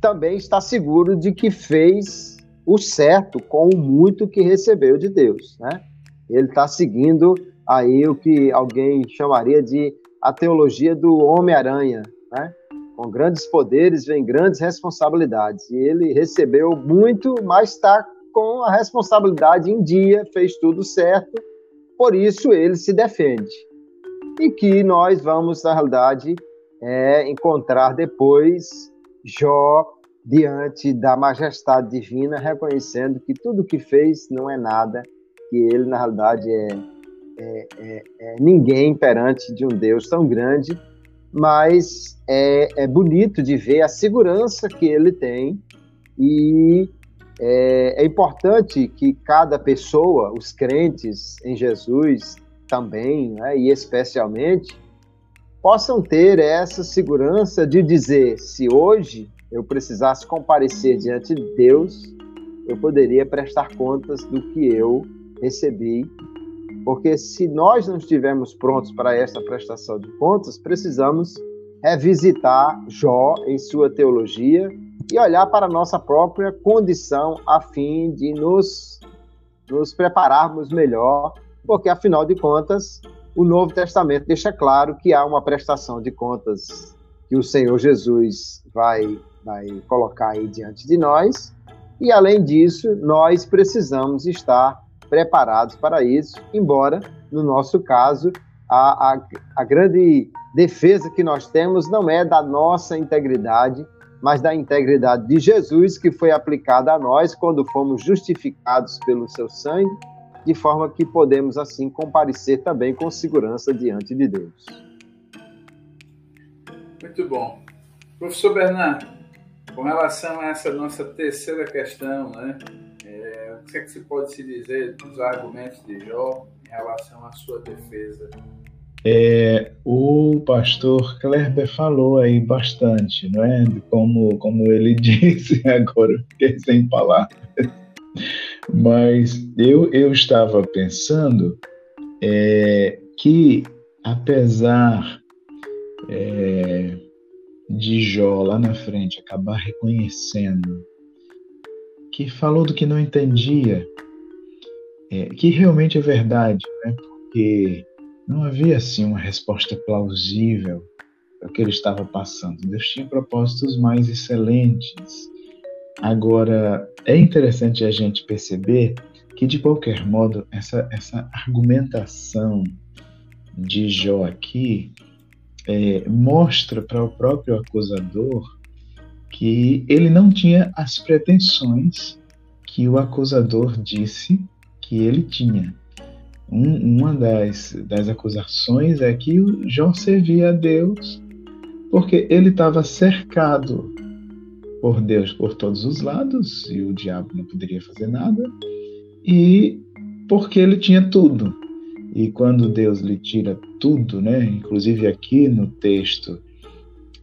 também está seguro de que fez o certo com o muito que recebeu de Deus, né? Ele está seguindo aí o que alguém chamaria de a teologia do Homem-Aranha, né? Com grandes poderes vem grandes responsabilidades. E ele recebeu muito, mas está com a responsabilidade em dia, fez tudo certo, por isso ele se defende. E que nós vamos, na realidade, é, encontrar depois Jó diante da majestade divina, reconhecendo que tudo que fez não é nada, que ele, na realidade, é é, é, é, ninguém perante de um Deus tão grande, mas é, é bonito de ver a segurança que ele tem e é, é, importante que cada pessoa, os crentes em Jesus também, né, e especialmente, possam ter essa segurança de dizer: se hoje eu precisasse comparecer diante de Deus, eu poderia prestar contas do que eu recebi porque se nós não estivermos prontos para esta prestação de contas, precisamos revisitar Jó em sua teologia e olhar para a nossa própria condição a fim de nos, nos prepararmos melhor, porque afinal de contas, o Novo Testamento deixa claro que há uma prestação de contas que o Senhor Jesus vai, vai colocar aí diante de nós, e além disso, nós precisamos estar preparados para isso, embora, no nosso caso, a, a, a grande defesa que nós temos não é da nossa integridade, mas da integridade de Jesus, que foi aplicada a nós quando fomos justificados pelo seu sangue, de forma que podemos, assim, comparecer também com segurança diante de Deus. Muito bom. Professor Bernardo, com relação a essa nossa terceira questão, né? O que, é que se pode se dizer dos argumentos de Jó em relação à sua defesa? É, o pastor Klerber falou aí bastante, não é? Como, como ele [LAUGHS] disse, agora eu fiquei sem palavras. Mas eu, eu estava pensando é, que, apesar é, de Jó lá na frente acabar reconhecendo que falou do que não entendia, é, que realmente é verdade, né? porque não havia assim uma resposta plausível para o que ele estava passando. Deus tinha propósitos mais excelentes. Agora, é interessante a gente perceber que, de qualquer modo, essa, essa argumentação de Jó aqui é, mostra para o próprio acusador que ele não tinha as pretensões que o acusador disse que ele tinha. Um, uma das, das acusações é que o Jó servia a Deus porque ele estava cercado por Deus por todos os lados e o diabo não poderia fazer nada, e porque ele tinha tudo. E quando Deus lhe tira tudo, né, inclusive aqui no texto,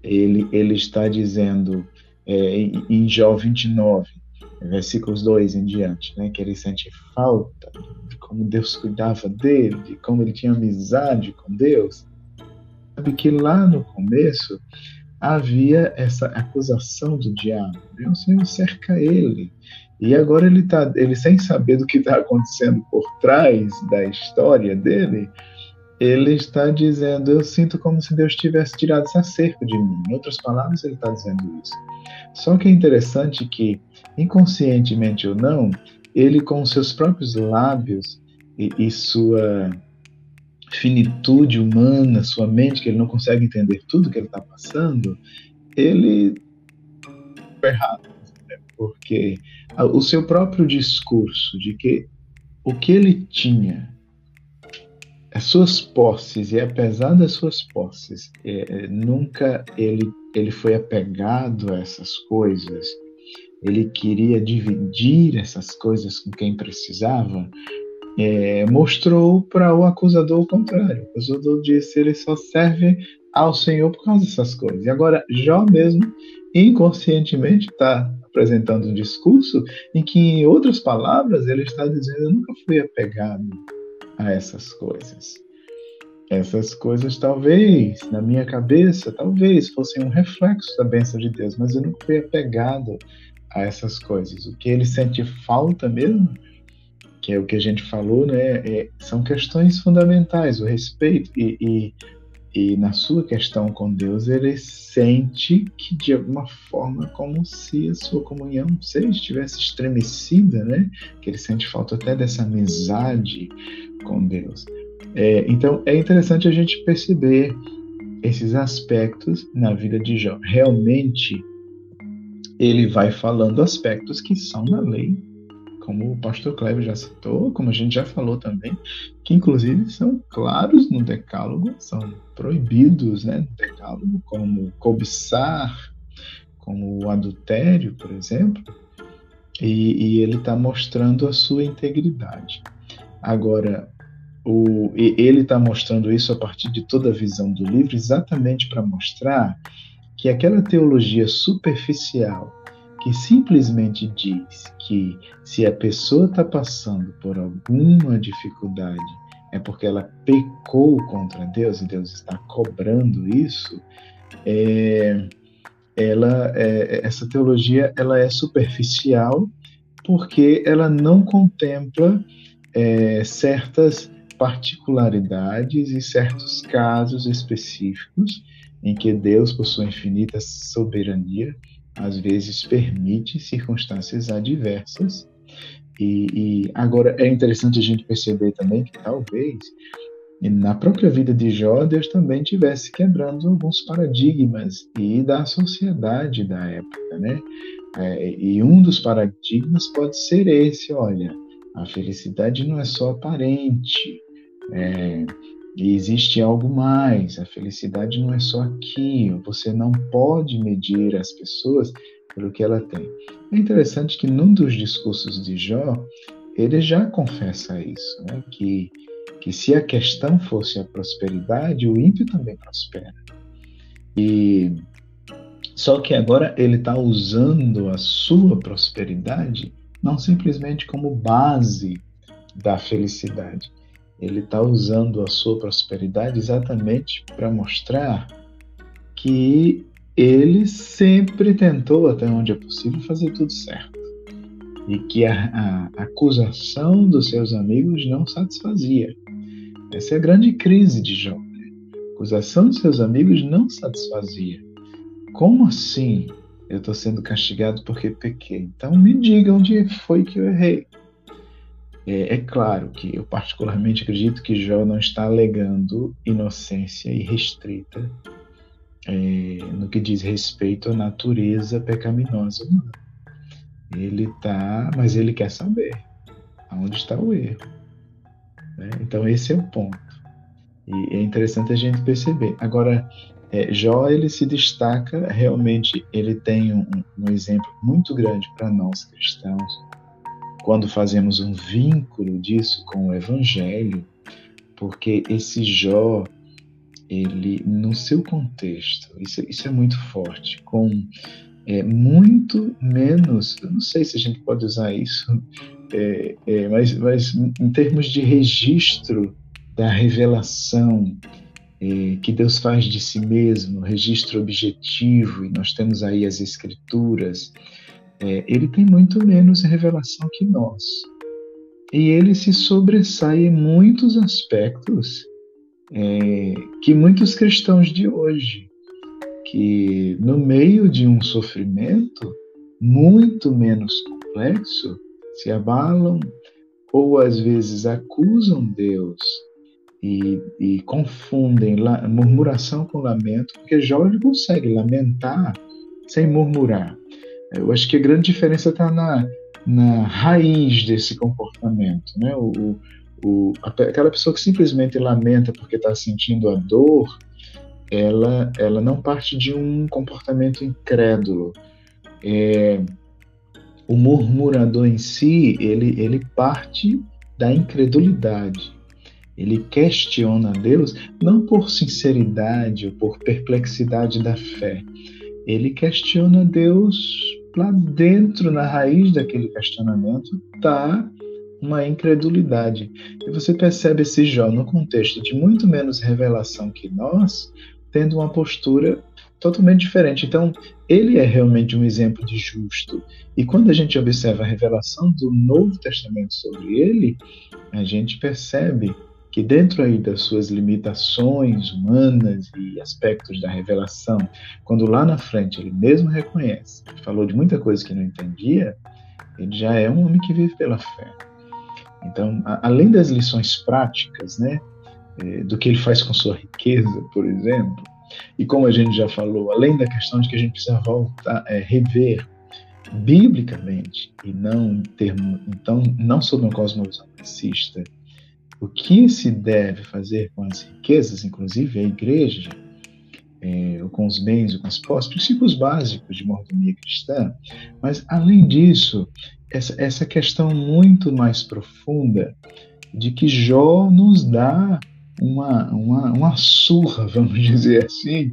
ele, ele está dizendo é, em Jó 29, versículos 2 em diante, né, que ele sente falta de como Deus cuidava dele, de como ele tinha amizade com Deus. Sabe que lá no começo havia essa acusação do diabo. O Senhor cerca ele. E agora ele está, ele sem saber do que está acontecendo por trás da história dele, ele está dizendo: Eu sinto como se Deus tivesse tirado essa cerca de mim. Em outras palavras, ele está dizendo isso. Só que é interessante que, inconscientemente ou não, ele com seus próprios lábios e, e sua finitude humana, sua mente, que ele não consegue entender tudo que ele está passando, ele está errado. Né? Porque o seu próprio discurso de que o que ele tinha, as suas posses, e apesar das suas posses, é, nunca ele, ele foi apegado a essas coisas, ele queria dividir essas coisas com quem precisava, é, mostrou para o acusador o contrário. O acusador disse ele só serve ao Senhor por causa dessas coisas. E agora Jó mesmo inconscientemente está apresentando um discurso em que, em outras palavras, ele está dizendo: Eu nunca fui apegado a essas coisas. Essas coisas, talvez, na minha cabeça, talvez fossem um reflexo da bênção de Deus, mas eu nunca fui apegado a essas coisas. O que ele sente falta mesmo, que é o que a gente falou, né, é, são questões fundamentais, o respeito e, e e na sua questão com Deus, ele sente que de alguma forma como se a sua comunhão sei, estivesse estremecida, né? Que ele sente falta até dessa amizade com Deus. É, então é interessante a gente perceber esses aspectos na vida de Jó. Realmente ele vai falando aspectos que são da lei como o pastor Cleber já citou, como a gente já falou também, que inclusive são claros no decálogo, são proibidos né, no decálogo, como cobiçar, como o adultério, por exemplo, e, e ele está mostrando a sua integridade. Agora, o, ele está mostrando isso a partir de toda a visão do livro, exatamente para mostrar que aquela teologia superficial que simplesmente diz que se a pessoa está passando por alguma dificuldade é porque ela pecou contra Deus e Deus está cobrando isso, é, ela, é, essa teologia ela é superficial porque ela não contempla é, certas particularidades e certos casos específicos em que Deus, por sua infinita soberania, às vezes permite circunstâncias adversas. E, e, agora é interessante a gente perceber também que talvez na própria vida de Jó Deus também tivesse quebrando alguns paradigmas e da sociedade da época, né? É, e um dos paradigmas pode ser esse, olha, a felicidade não é só aparente, é, existe algo mais. A felicidade não é só aqui. Você não pode medir as pessoas pelo que ela tem. É interessante que num dos discursos de Jó, ele já confessa isso, né? que, que se a questão fosse a prosperidade, o ímpio também prospera. E só que agora ele está usando a sua prosperidade não simplesmente como base da felicidade, ele está usando a sua prosperidade exatamente para mostrar que ele sempre tentou, até onde é possível, fazer tudo certo. E que a, a acusação dos seus amigos não satisfazia. Essa é a grande crise de Jó. Né? A acusação dos seus amigos não satisfazia. Como assim eu estou sendo castigado porque pequei? Então me diga onde foi que eu errei. É, é, claro que eu particularmente acredito que Jó não está alegando inocência irrestrita é, no que diz respeito à natureza pecaminosa humana. Ele está, mas ele quer saber aonde está o erro. Né? Então esse é o ponto. E é interessante a gente perceber. Agora, é, Jó ele se destaca realmente, ele tem um, um exemplo muito grande para nós cristãos. Quando fazemos um vínculo disso com o Evangelho, porque esse Jó, ele, no seu contexto, isso, isso é muito forte, com é, muito menos, eu não sei se a gente pode usar isso, é, é, mas, mas em termos de registro da revelação que Deus faz de si mesmo, registro objetivo, e nós temos aí as Escrituras, é, ele tem muito menos revelação que nós. E ele se sobressai em muitos aspectos é, que muitos cristãos de hoje, que no meio de um sofrimento muito menos complexo, se abalam ou às vezes acusam Deus e, e confundem la, murmuração com lamento, porque Jó ele consegue lamentar sem murmurar. Eu acho que a grande diferença está na, na raiz desse comportamento. Né? O, o, aquela pessoa que simplesmente lamenta porque está sentindo a dor, ela, ela não parte de um comportamento incrédulo. É, o murmurador em si, ele, ele parte da incredulidade. Ele questiona Deus não por sinceridade ou por perplexidade da fé. Ele questiona Deus lá dentro, na raiz daquele questionamento, está uma incredulidade. E você percebe esse Jó no contexto de muito menos revelação que nós, tendo uma postura totalmente diferente. Então, ele é realmente um exemplo de justo. E quando a gente observa a revelação do Novo Testamento sobre ele, a gente percebe que dentro aí das suas limitações humanas e aspectos da revelação, quando lá na frente ele mesmo reconhece, falou de muita coisa que não entendia, ele já é um homem que vive pela fé. Então, a, além das lições práticas, né, é, do que ele faz com sua riqueza, por exemplo, e como a gente já falou, além da questão de que a gente precisa voltar, é, rever biblicamente e não ter, então, não sob uma cosmovisão marxista, o que se deve fazer com as riquezas, inclusive a igreja, é, com os bens, com as posses, princípios básicos de mordomia cristã, mas além disso, essa, essa questão muito mais profunda de que Jó nos dá uma, uma, uma surra, [LAUGHS] vamos dizer assim,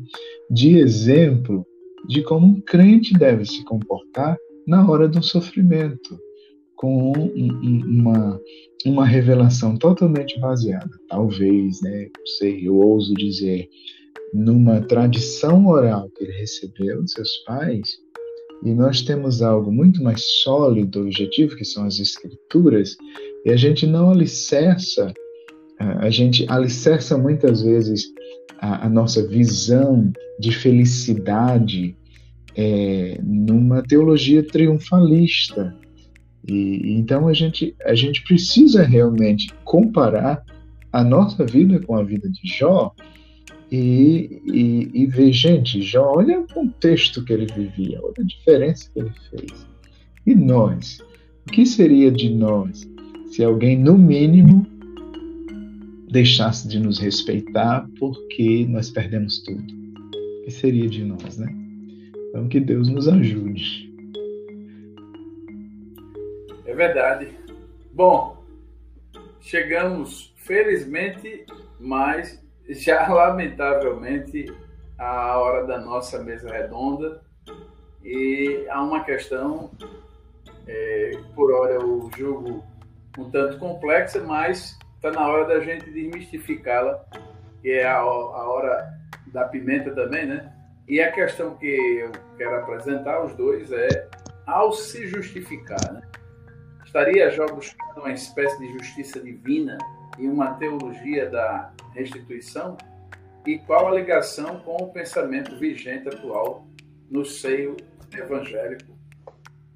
de exemplo de como um crente deve se comportar na hora do sofrimento com uma, uma revelação totalmente baseada, talvez, né, sei, eu ouso dizer, numa tradição oral que ele recebeu de seus pais, e nós temos algo muito mais sólido, objetivo, que são as escrituras, e a gente não alicerça, a gente alicerça muitas vezes a, a nossa visão de felicidade é, numa teologia triunfalista, e então a gente, a gente precisa realmente comparar a nossa vida com a vida de Jó e, e, e ver, gente, Jó, olha o contexto que ele vivia, olha a diferença que ele fez. E nós? O que seria de nós se alguém, no mínimo, deixasse de nos respeitar porque nós perdemos tudo? O que seria de nós, né? Então, que Deus nos ajude verdade. Bom, chegamos, felizmente, mas já [LAUGHS] lamentavelmente à hora da nossa mesa redonda e há uma questão, é, por hora eu julgo um tanto complexa, mas está na hora da gente desmistificá-la, que é a, a hora da pimenta também, né? E a questão que eu quero apresentar aos dois é ao se justificar, né? Estaria Jó buscando uma espécie de justiça divina e uma teologia da restituição? E qual a ligação com o pensamento vigente atual no seio evangélico?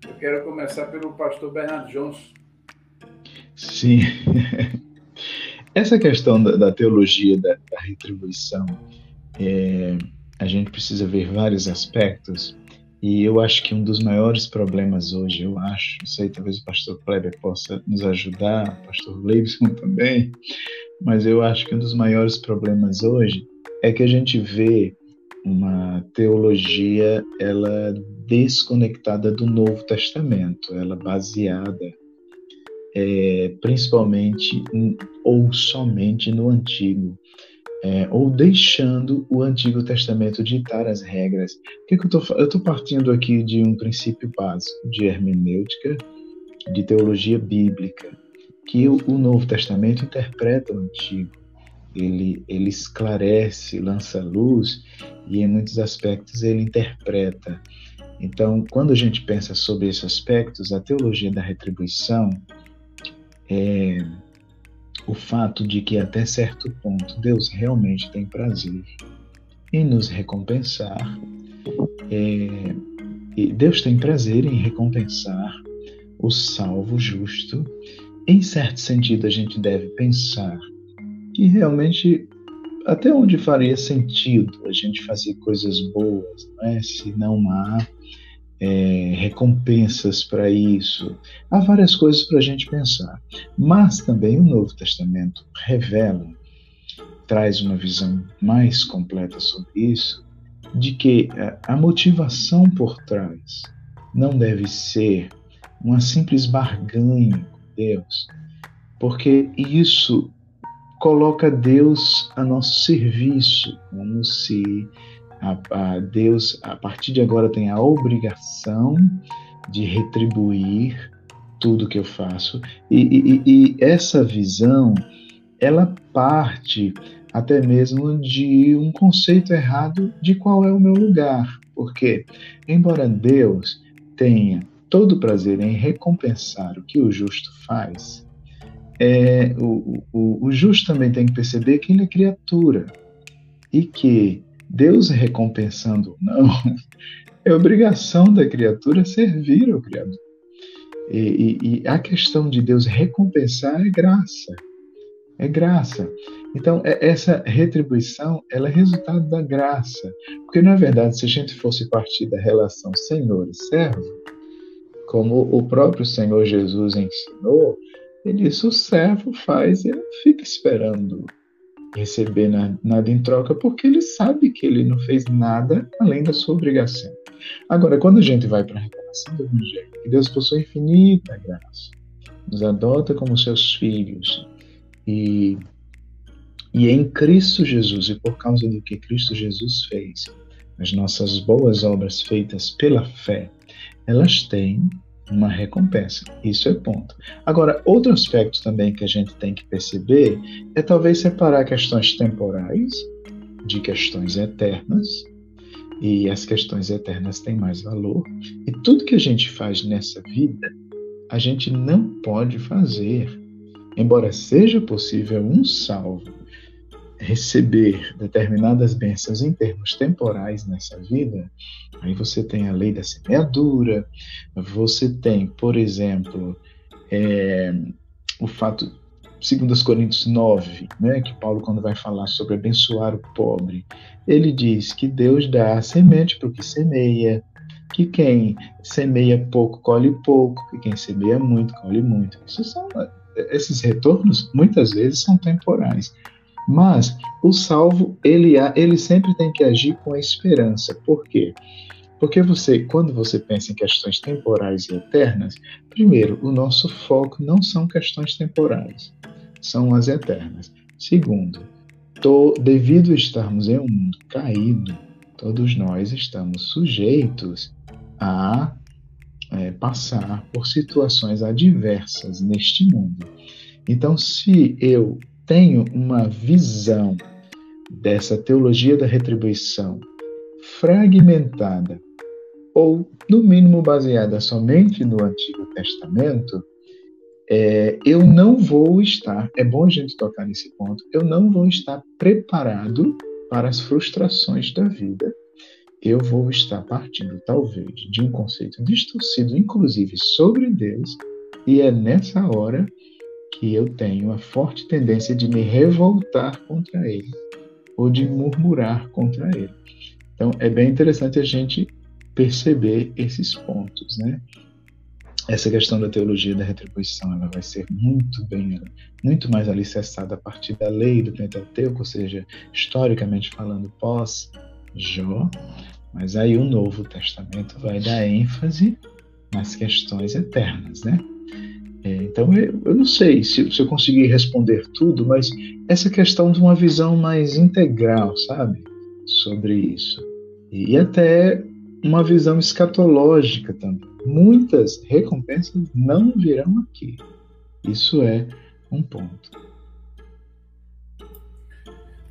Eu quero começar pelo pastor Bernardo Johnson. Sim. [LAUGHS] Essa questão da, da teologia da, da retribuição, é, a gente precisa ver vários aspectos e eu acho que um dos maiores problemas hoje, eu acho, não sei, talvez o pastor Kleber possa nos ajudar, o pastor Leibson [LAUGHS] também, mas eu acho que um dos maiores problemas hoje é que a gente vê uma teologia ela desconectada do Novo Testamento, ela baseada é, principalmente ou somente no Antigo é, ou deixando o Antigo Testamento ditar as regras. O que, que eu estou? Partindo aqui de um princípio básico de hermenêutica, de teologia bíblica, que o, o Novo Testamento interpreta o Antigo. Ele, ele esclarece, lança luz e, em muitos aspectos, ele interpreta. Então, quando a gente pensa sobre esses aspectos, a teologia da retribuição é o fato de que até certo ponto Deus realmente tem prazer em nos recompensar. É, Deus tem prazer em recompensar o salvo justo. Em certo sentido, a gente deve pensar que realmente até onde faria sentido a gente fazer coisas boas, não é? se não há é, recompensas para isso. Há várias coisas para a gente pensar. Mas também o Novo Testamento revela, traz uma visão mais completa sobre isso, de que a motivação por trás não deve ser uma simples barganha com Deus, porque isso coloca Deus a nosso serviço, como se a, a Deus, a partir de agora, tem a obrigação de retribuir tudo que eu faço. E, e, e essa visão, ela parte até mesmo de um conceito errado de qual é o meu lugar. Porque, embora Deus tenha todo o prazer em recompensar o que o justo faz, é, o, o, o justo também tem que perceber que ele é criatura e que Deus recompensando ou não, [LAUGHS] é obrigação da criatura servir ao Criador. E, e, e, a questão de Deus recompensar é graça. É graça. Então, é, essa retribuição ela é resultado da graça. Porque, na verdade, se a gente fosse partir da relação Senhor e servo, como o próprio Senhor Jesus ensinou, ele disse: o servo faz e fica esperando receber nada em troca, porque ele sabe que ele não fez nada além da sua obrigação. Agora, quando a gente vai para a revelação do Evangelho, que Deus possui infinita graça, nos adota como seus filhos, e, e em Cristo Jesus, e por causa do que Cristo Jesus fez, as nossas boas obras feitas pela fé, elas têm uma recompensa. Isso é ponto. Agora, outro aspecto também que a gente tem que perceber é talvez separar questões temporais de questões eternas. E as questões eternas têm mais valor. E tudo que a gente faz nessa vida, a gente não pode fazer. Embora seja possível um salvo receber determinadas bênçãos em termos temporais nessa vida, aí você tem a lei da semeadura, você tem, por exemplo, é, o fato, segundo os Coríntios 9, né, que Paulo, quando vai falar sobre abençoar o pobre, ele diz que Deus dá a semente para o que semeia, que quem semeia pouco colhe pouco, que quem semeia muito colhe muito. São, esses retornos muitas vezes são temporais. Mas o salvo, ele, ele sempre tem que agir com a esperança. Por quê? Porque você, quando você pensa em questões temporais e eternas, primeiro, o nosso foco não são questões temporais, são as eternas. Segundo, to, devido estarmos em um mundo caído, todos nós estamos sujeitos a é, passar por situações adversas neste mundo. Então, se eu tenho uma visão dessa teologia da retribuição fragmentada ou, no mínimo, baseada somente no Antigo Testamento, é, eu não vou estar, é bom a gente tocar nesse ponto, eu não vou estar preparado para as frustrações da vida. Eu vou estar partindo, talvez, de um conceito distorcido, inclusive sobre Deus, e é nessa hora que eu tenho a forte tendência de me revoltar contra ele ou de murmurar contra ele. Então, é bem interessante a gente perceber esses pontos, né? Essa questão da teologia da retribuição, ela vai ser muito bem, muito mais alicerçada a partir da lei do Pentateuco, ou seja, historicamente falando, pós Jó, mas aí o Novo Testamento vai dar ênfase nas questões eternas, né? Então, eu, não sei se, se, eu conseguir responder tudo, mas essa questão de uma visão mais integral, sabe? Sobre isso. E, e até uma visão escatológica também. Muitas recompensas não virão aqui. Isso é um ponto.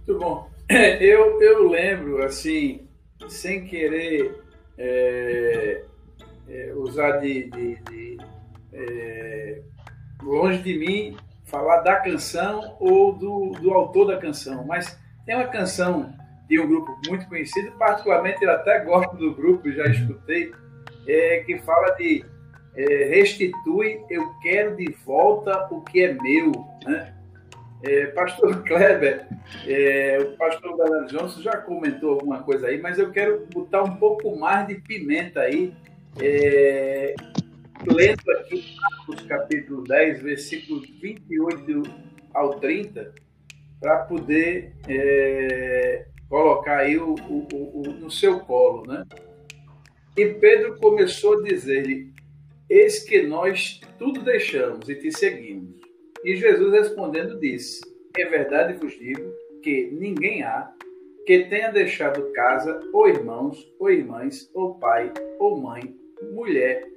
Muito bom. [CLEARS THROAT] Eu, eu lembro, assim, sem querer é, é, usar de, de, de é, longe de mim falar da canção ou do, do autor da canção, mas tem uma canção de um grupo muito conhecido, particularmente eu até gosto do grupo, já escutei, é, que fala de é, restitui, eu quero de volta o que é meu. Né? É, pastor [LAUGHS] Kleber, é, o pastor Bernardo Johnson já comentou alguma coisa aí, mas eu quero botar um pouco mais de pimenta aí. Lendo aqui Marcos capítulo 10, versículos 28 ao 30, para poder é, colocar aí o, o, o, no seu colo, né? E Pedro começou a dizer-lhe: Eis que nós tudo deixamos e te seguimos. E Jesus respondendo disse: É verdade vos digo que ninguém há que tenha deixado casa, ou irmãos, ou irmãs, ou pai, ou mãe, mulher,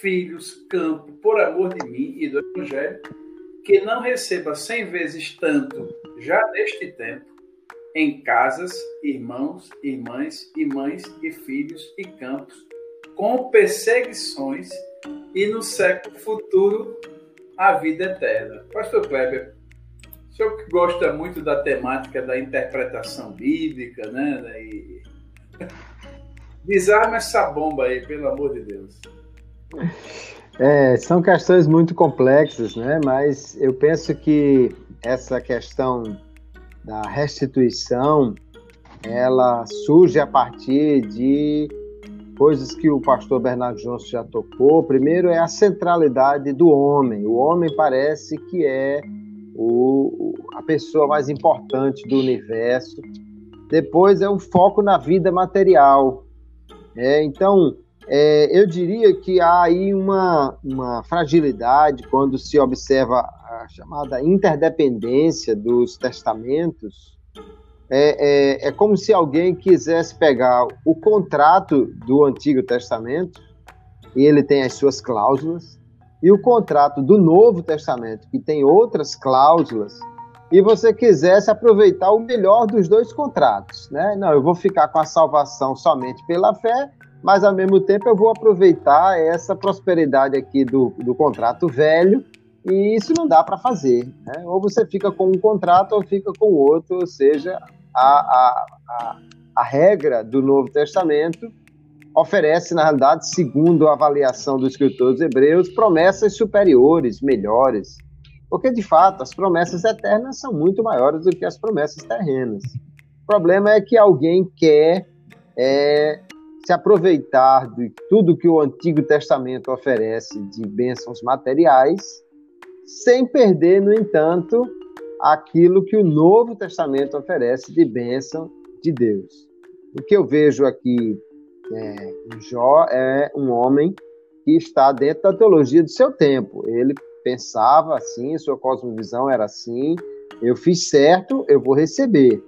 filhos, campo, por amor de mim e do Evangelho, que não receba cem vezes tanto já neste tempo, em casas, irmãos, irmãs, e mães, e filhos, e campos, com perseguições, e no século futuro a vida eterna. Pastor Kleber, o senhor que gosta muito da temática da interpretação bíblica, né? E... [LAUGHS] Desarma essa bomba aí, pelo amor de Deus. É, são questões muito complexas, né? Mas eu penso que essa questão da restituição, ela surge a partir de coisas que o pastor Bernardo Johnson já tocou. Primeiro é a centralidade do homem. O homem parece que é o, a pessoa mais importante do universo. Depois é o foco na vida material. É, então, é, eu diria que há aí uma, uma fragilidade quando se observa a chamada interdependência dos testamentos. É, é, é como se alguém quisesse pegar o contrato do Antigo Testamento, e ele tem as suas cláusulas, e o contrato do Novo Testamento, que tem outras cláusulas, e você quisesse aproveitar o melhor dos dois contratos, né? Não, eu vou ficar com a salvação somente pela fé mas ao mesmo tempo eu vou aproveitar essa prosperidade aqui do, do contrato velho e isso não dá para fazer. Né? Ou você fica com um contrato ou fica com outro, ou seja, a, a, a, a regra do Novo Testamento oferece, na realidade, segundo a avaliação dos escritores hebreus, promessas superiores, melhores. Porque, de fato, as promessas eternas são muito maiores do que as promessas terrenas. O problema é que alguém quer é, se aproveitar de tudo que o Antigo Testamento oferece de bênçãos materiais, sem perder, no entanto, aquilo que o Novo Testamento oferece de bênção de Deus. O que eu vejo aqui é, em Jó é um homem que está dentro da teologia do seu tempo. Ele pensava assim, sua cosmovisão era assim: eu fiz certo, eu vou receber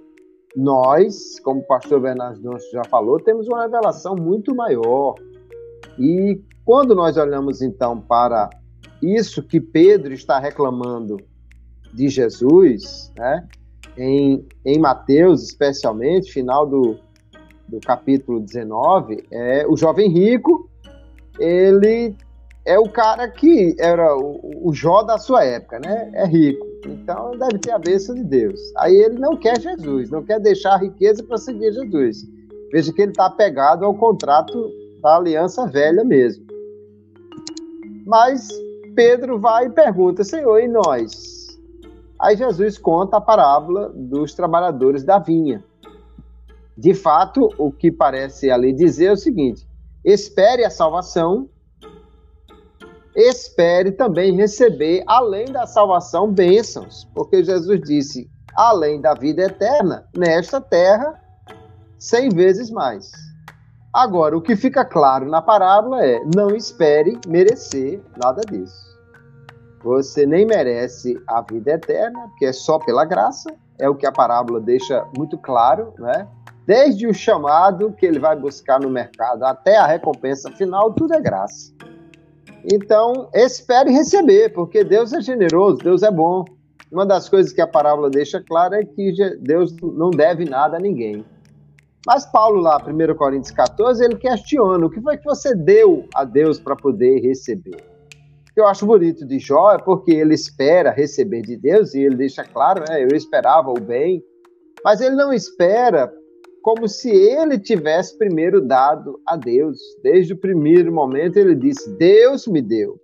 nós, como o pastor Bernardo já falou, temos uma revelação muito maior. E quando nós olhamos então para isso que Pedro está reclamando de Jesus, né, em, em Mateus, especialmente, final do, do capítulo 19, é o jovem rico, ele é o cara que era o, o Jó da sua época, né? É rico. Então deve ter a bênção de Deus. Aí ele não quer Jesus, não quer deixar a riqueza para seguir Jesus. Veja que ele está apegado ao contrato da aliança velha mesmo. Mas Pedro vai e pergunta, Senhor, e nós? Aí Jesus conta a parábola dos trabalhadores da vinha. De fato, o que parece ali dizer é o seguinte: espere a salvação espere também receber, além da salvação, bênçãos, porque Jesus disse: além da vida eterna, nesta terra, cem vezes mais. Agora, o que fica claro na parábola é: não espere merecer nada disso. Você nem merece a vida eterna, que é só pela graça, é o que a parábola deixa muito claro, né? Desde o chamado que ele vai buscar no mercado até a recompensa final, tudo é graça. Então, espere receber, porque Deus é generoso, Deus é bom. Uma das coisas que a parábola deixa clara é que Deus não deve nada a ninguém. Mas Paulo, lá, 1 Coríntios 14, ele questiona o que foi que você deu a Deus para poder receber. O que eu acho bonito de Jó é porque ele espera receber de Deus, e ele deixa claro, né, eu esperava o bem, mas ele não espera como se ele tivesse primeiro dado a Deus. Desde o primeiro momento ele disse: Deus me deu.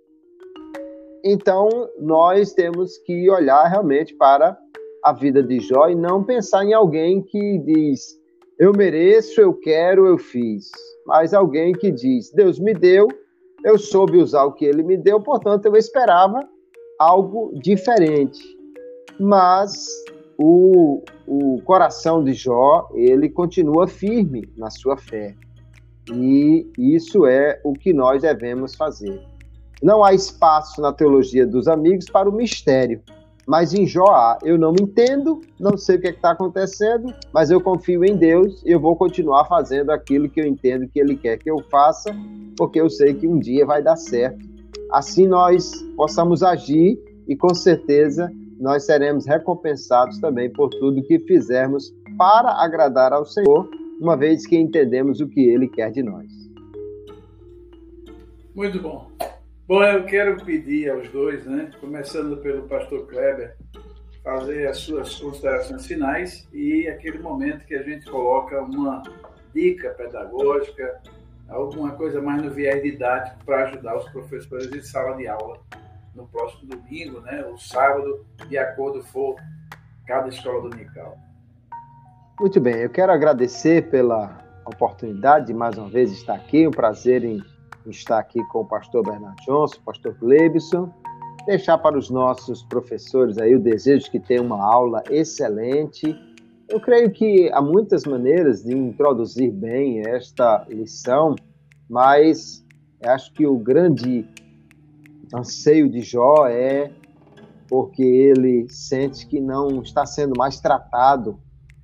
então nós temos que olhar realmente para a vida de Jó e não pensar em alguém que diz eu mereço, eu quero, eu fiz. Mas alguém que diz Deus me deu, eu soube usar o que ele me deu, portanto eu esperava algo diferente. Mas o, o coração de Jó, ele continua firme na sua fé. E isso é o que nós devemos fazer. Não há espaço na teologia dos amigos para o mistério. Mas em Jó há, eu não entendo, não sei o que é está acontecendo, mas eu confio em Deus e eu vou continuar fazendo aquilo que eu entendo que Ele quer que eu faça, porque eu sei que um dia vai dar certo. Assim nós possamos agir e com certeza nós seremos recompensados também por tudo que fizermos para agradar ao Senhor, uma vez que entendemos o que Ele quer de nós. Muito bom. Bom, eu quero pedir aos dois, né, começando pelo pastor Kleber, fazer as suas considerações finais e aquele momento que a gente coloca uma dica pedagógica, alguma coisa mais no viés didático para ajudar os professores em sala de aula no próximo domingo, né, ou sábado, de acordo for cada escola dominical. Muito bem, eu quero agradecer pela oportunidade de mais uma vez estar aqui, um prazer em estar aqui com o pastor Bernardo Johnson, o pastor Glebson, deixar para os nossos professores aí o desejo que tenham uma aula excelente. Eu creio que há muitas maneiras de introduzir bem esta lição, mas acho que o grande anseio de Jó é porque ele sente que não está sendo mais tratado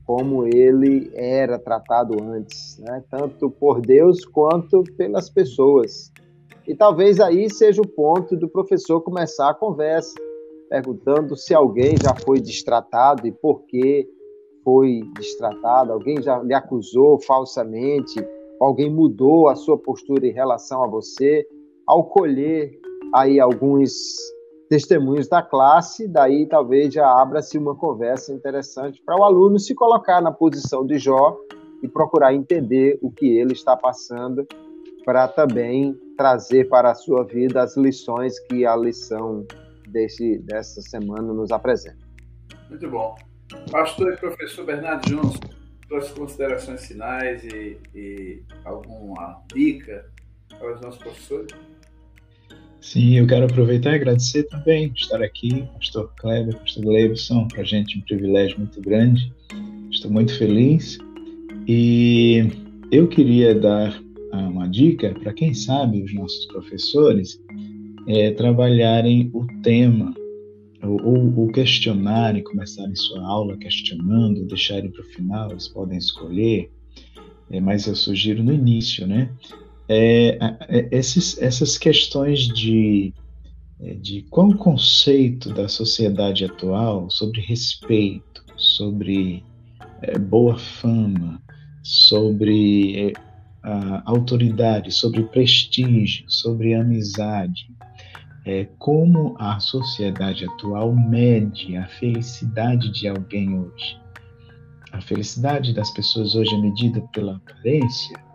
como ele era tratado antes, né? tanto por Deus quanto pelas pessoas. E talvez aí seja o ponto do professor começar a conversa, perguntando se alguém já foi destratado e por que foi destratado, alguém já lhe acusou falsamente, alguém mudou a sua postura em relação a você. Ao colher aí alguns testemunhos da classe, daí talvez já abra-se uma conversa interessante para o aluno se colocar na posição de Jó e procurar entender o que ele está passando, para também trazer para a sua vida as lições que a lição desse, dessa semana nos apresenta. Muito bom. Pastor e professor Bernardo Johnson, suas considerações finais e, e alguma dica para os nossos professores? Sim, eu quero aproveitar e agradecer também estar aqui, pastor Kleber, pastor Gleibson, para a gente um privilégio muito grande. Estou muito feliz e eu queria dar ah, uma dica para quem sabe os nossos professores é, trabalharem o tema ou, ou questionarem, começarem sua aula questionando, deixarem para o final, eles podem escolher, é, mas eu sugiro no início, né? É, é, esses, essas questões de, é, de qual o conceito da sociedade atual sobre respeito, sobre é, boa fama, sobre é, autoridade, sobre prestígio, sobre amizade, é, como a sociedade atual mede a felicidade de alguém hoje. A felicidade das pessoas hoje é medida pela aparência,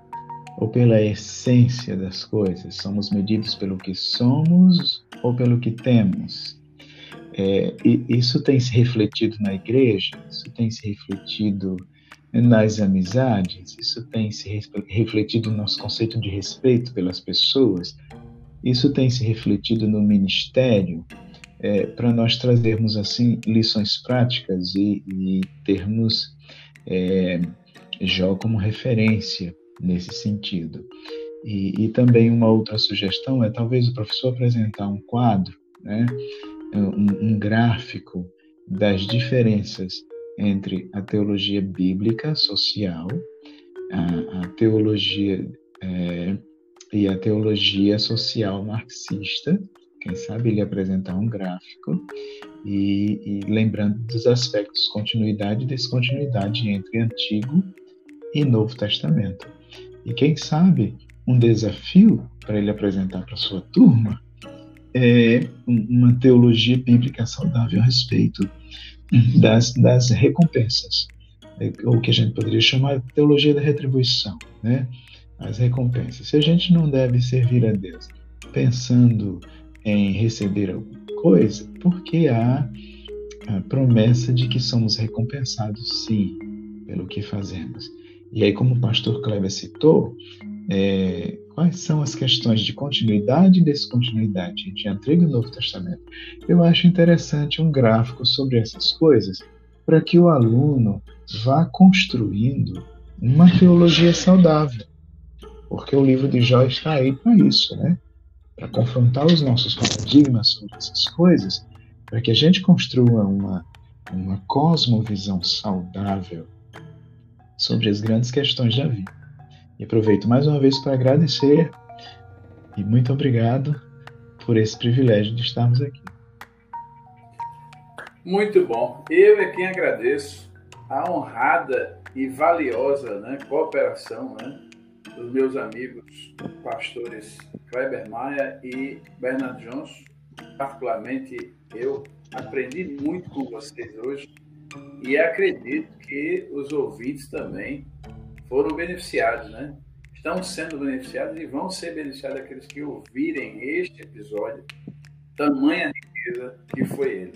ou pela essência das coisas? Somos medidos pelo que somos ou pelo que temos? É, isso tem se refletido na igreja, isso tem se refletido nas amizades, isso tem se refletido no nosso conceito de respeito pelas pessoas, isso tem se refletido no ministério, é, para nós trazermos assim lições práticas e, e termos é, Jó como referência nesse sentido. E, e, também uma outra sugestão é talvez o professor apresentar um quadro, né, um, um gráfico das diferenças entre a teologia bíblica social, a, a teologia é, e a teologia social marxista. Quem sabe ele apresentar um gráfico e, e lembrando dos aspectos continuidade e descontinuidade entre Antigo e Novo Testamento. E quem sabe um desafio para ele apresentar para sua turma é uma teologia bíblica saudável a respeito das, das recompensas, é, ou que a gente poderia chamar de teologia da retribuição, né? As recompensas. Se a gente não deve servir a Deus pensando em receber alguma coisa, porque há a promessa de que somos recompensados sim pelo que fazemos. E aí, como o pastor Kleber citou, é, quais são as questões de continuidade e descontinuidade entre Antigo e Novo Testamento? Eu acho interessante um gráfico sobre essas coisas para que o aluno vá construindo uma teologia saudável. Porque o livro de Jó está aí para isso, né? Para confrontar os nossos paradigmas sobre essas coisas, para que a gente construa uma, uma cosmovisão saudável sobre as grandes questões da vida. E aproveito mais uma vez para agradecer e muito obrigado por esse privilégio de estarmos aqui. Muito bom. Eu é quem agradeço a honrada e valiosa né, cooperação né, dos meus amigos pastores Kleber Maia e Bernard Johnson. Particularmente, eu aprendi muito com vocês hoje e acredito que os ouvintes também foram beneficiados, né? Estão sendo beneficiados e vão ser beneficiados aqueles que ouvirem este episódio. Tamanha riqueza que foi ele.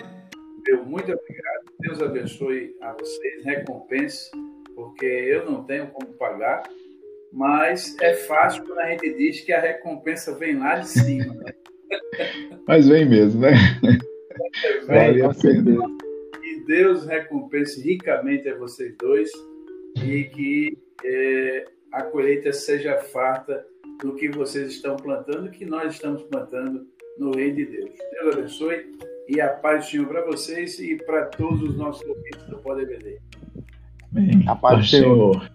Meu muito obrigado. Deus abençoe a vocês, recompense, porque eu não tenho como pagar, mas é fácil quando a gente diz que a recompensa vem lá de cima. Né? mas vem mesmo, né? Vale a pena. Deus recompense ricamente a vocês dois e que é, a colheita seja farta do que vocês estão plantando, que nós estamos plantando no reino de Deus. Deus abençoe e a paz do Senhor para vocês e para todos os nossos ouvintes do Poder BD. A paz do Senhor.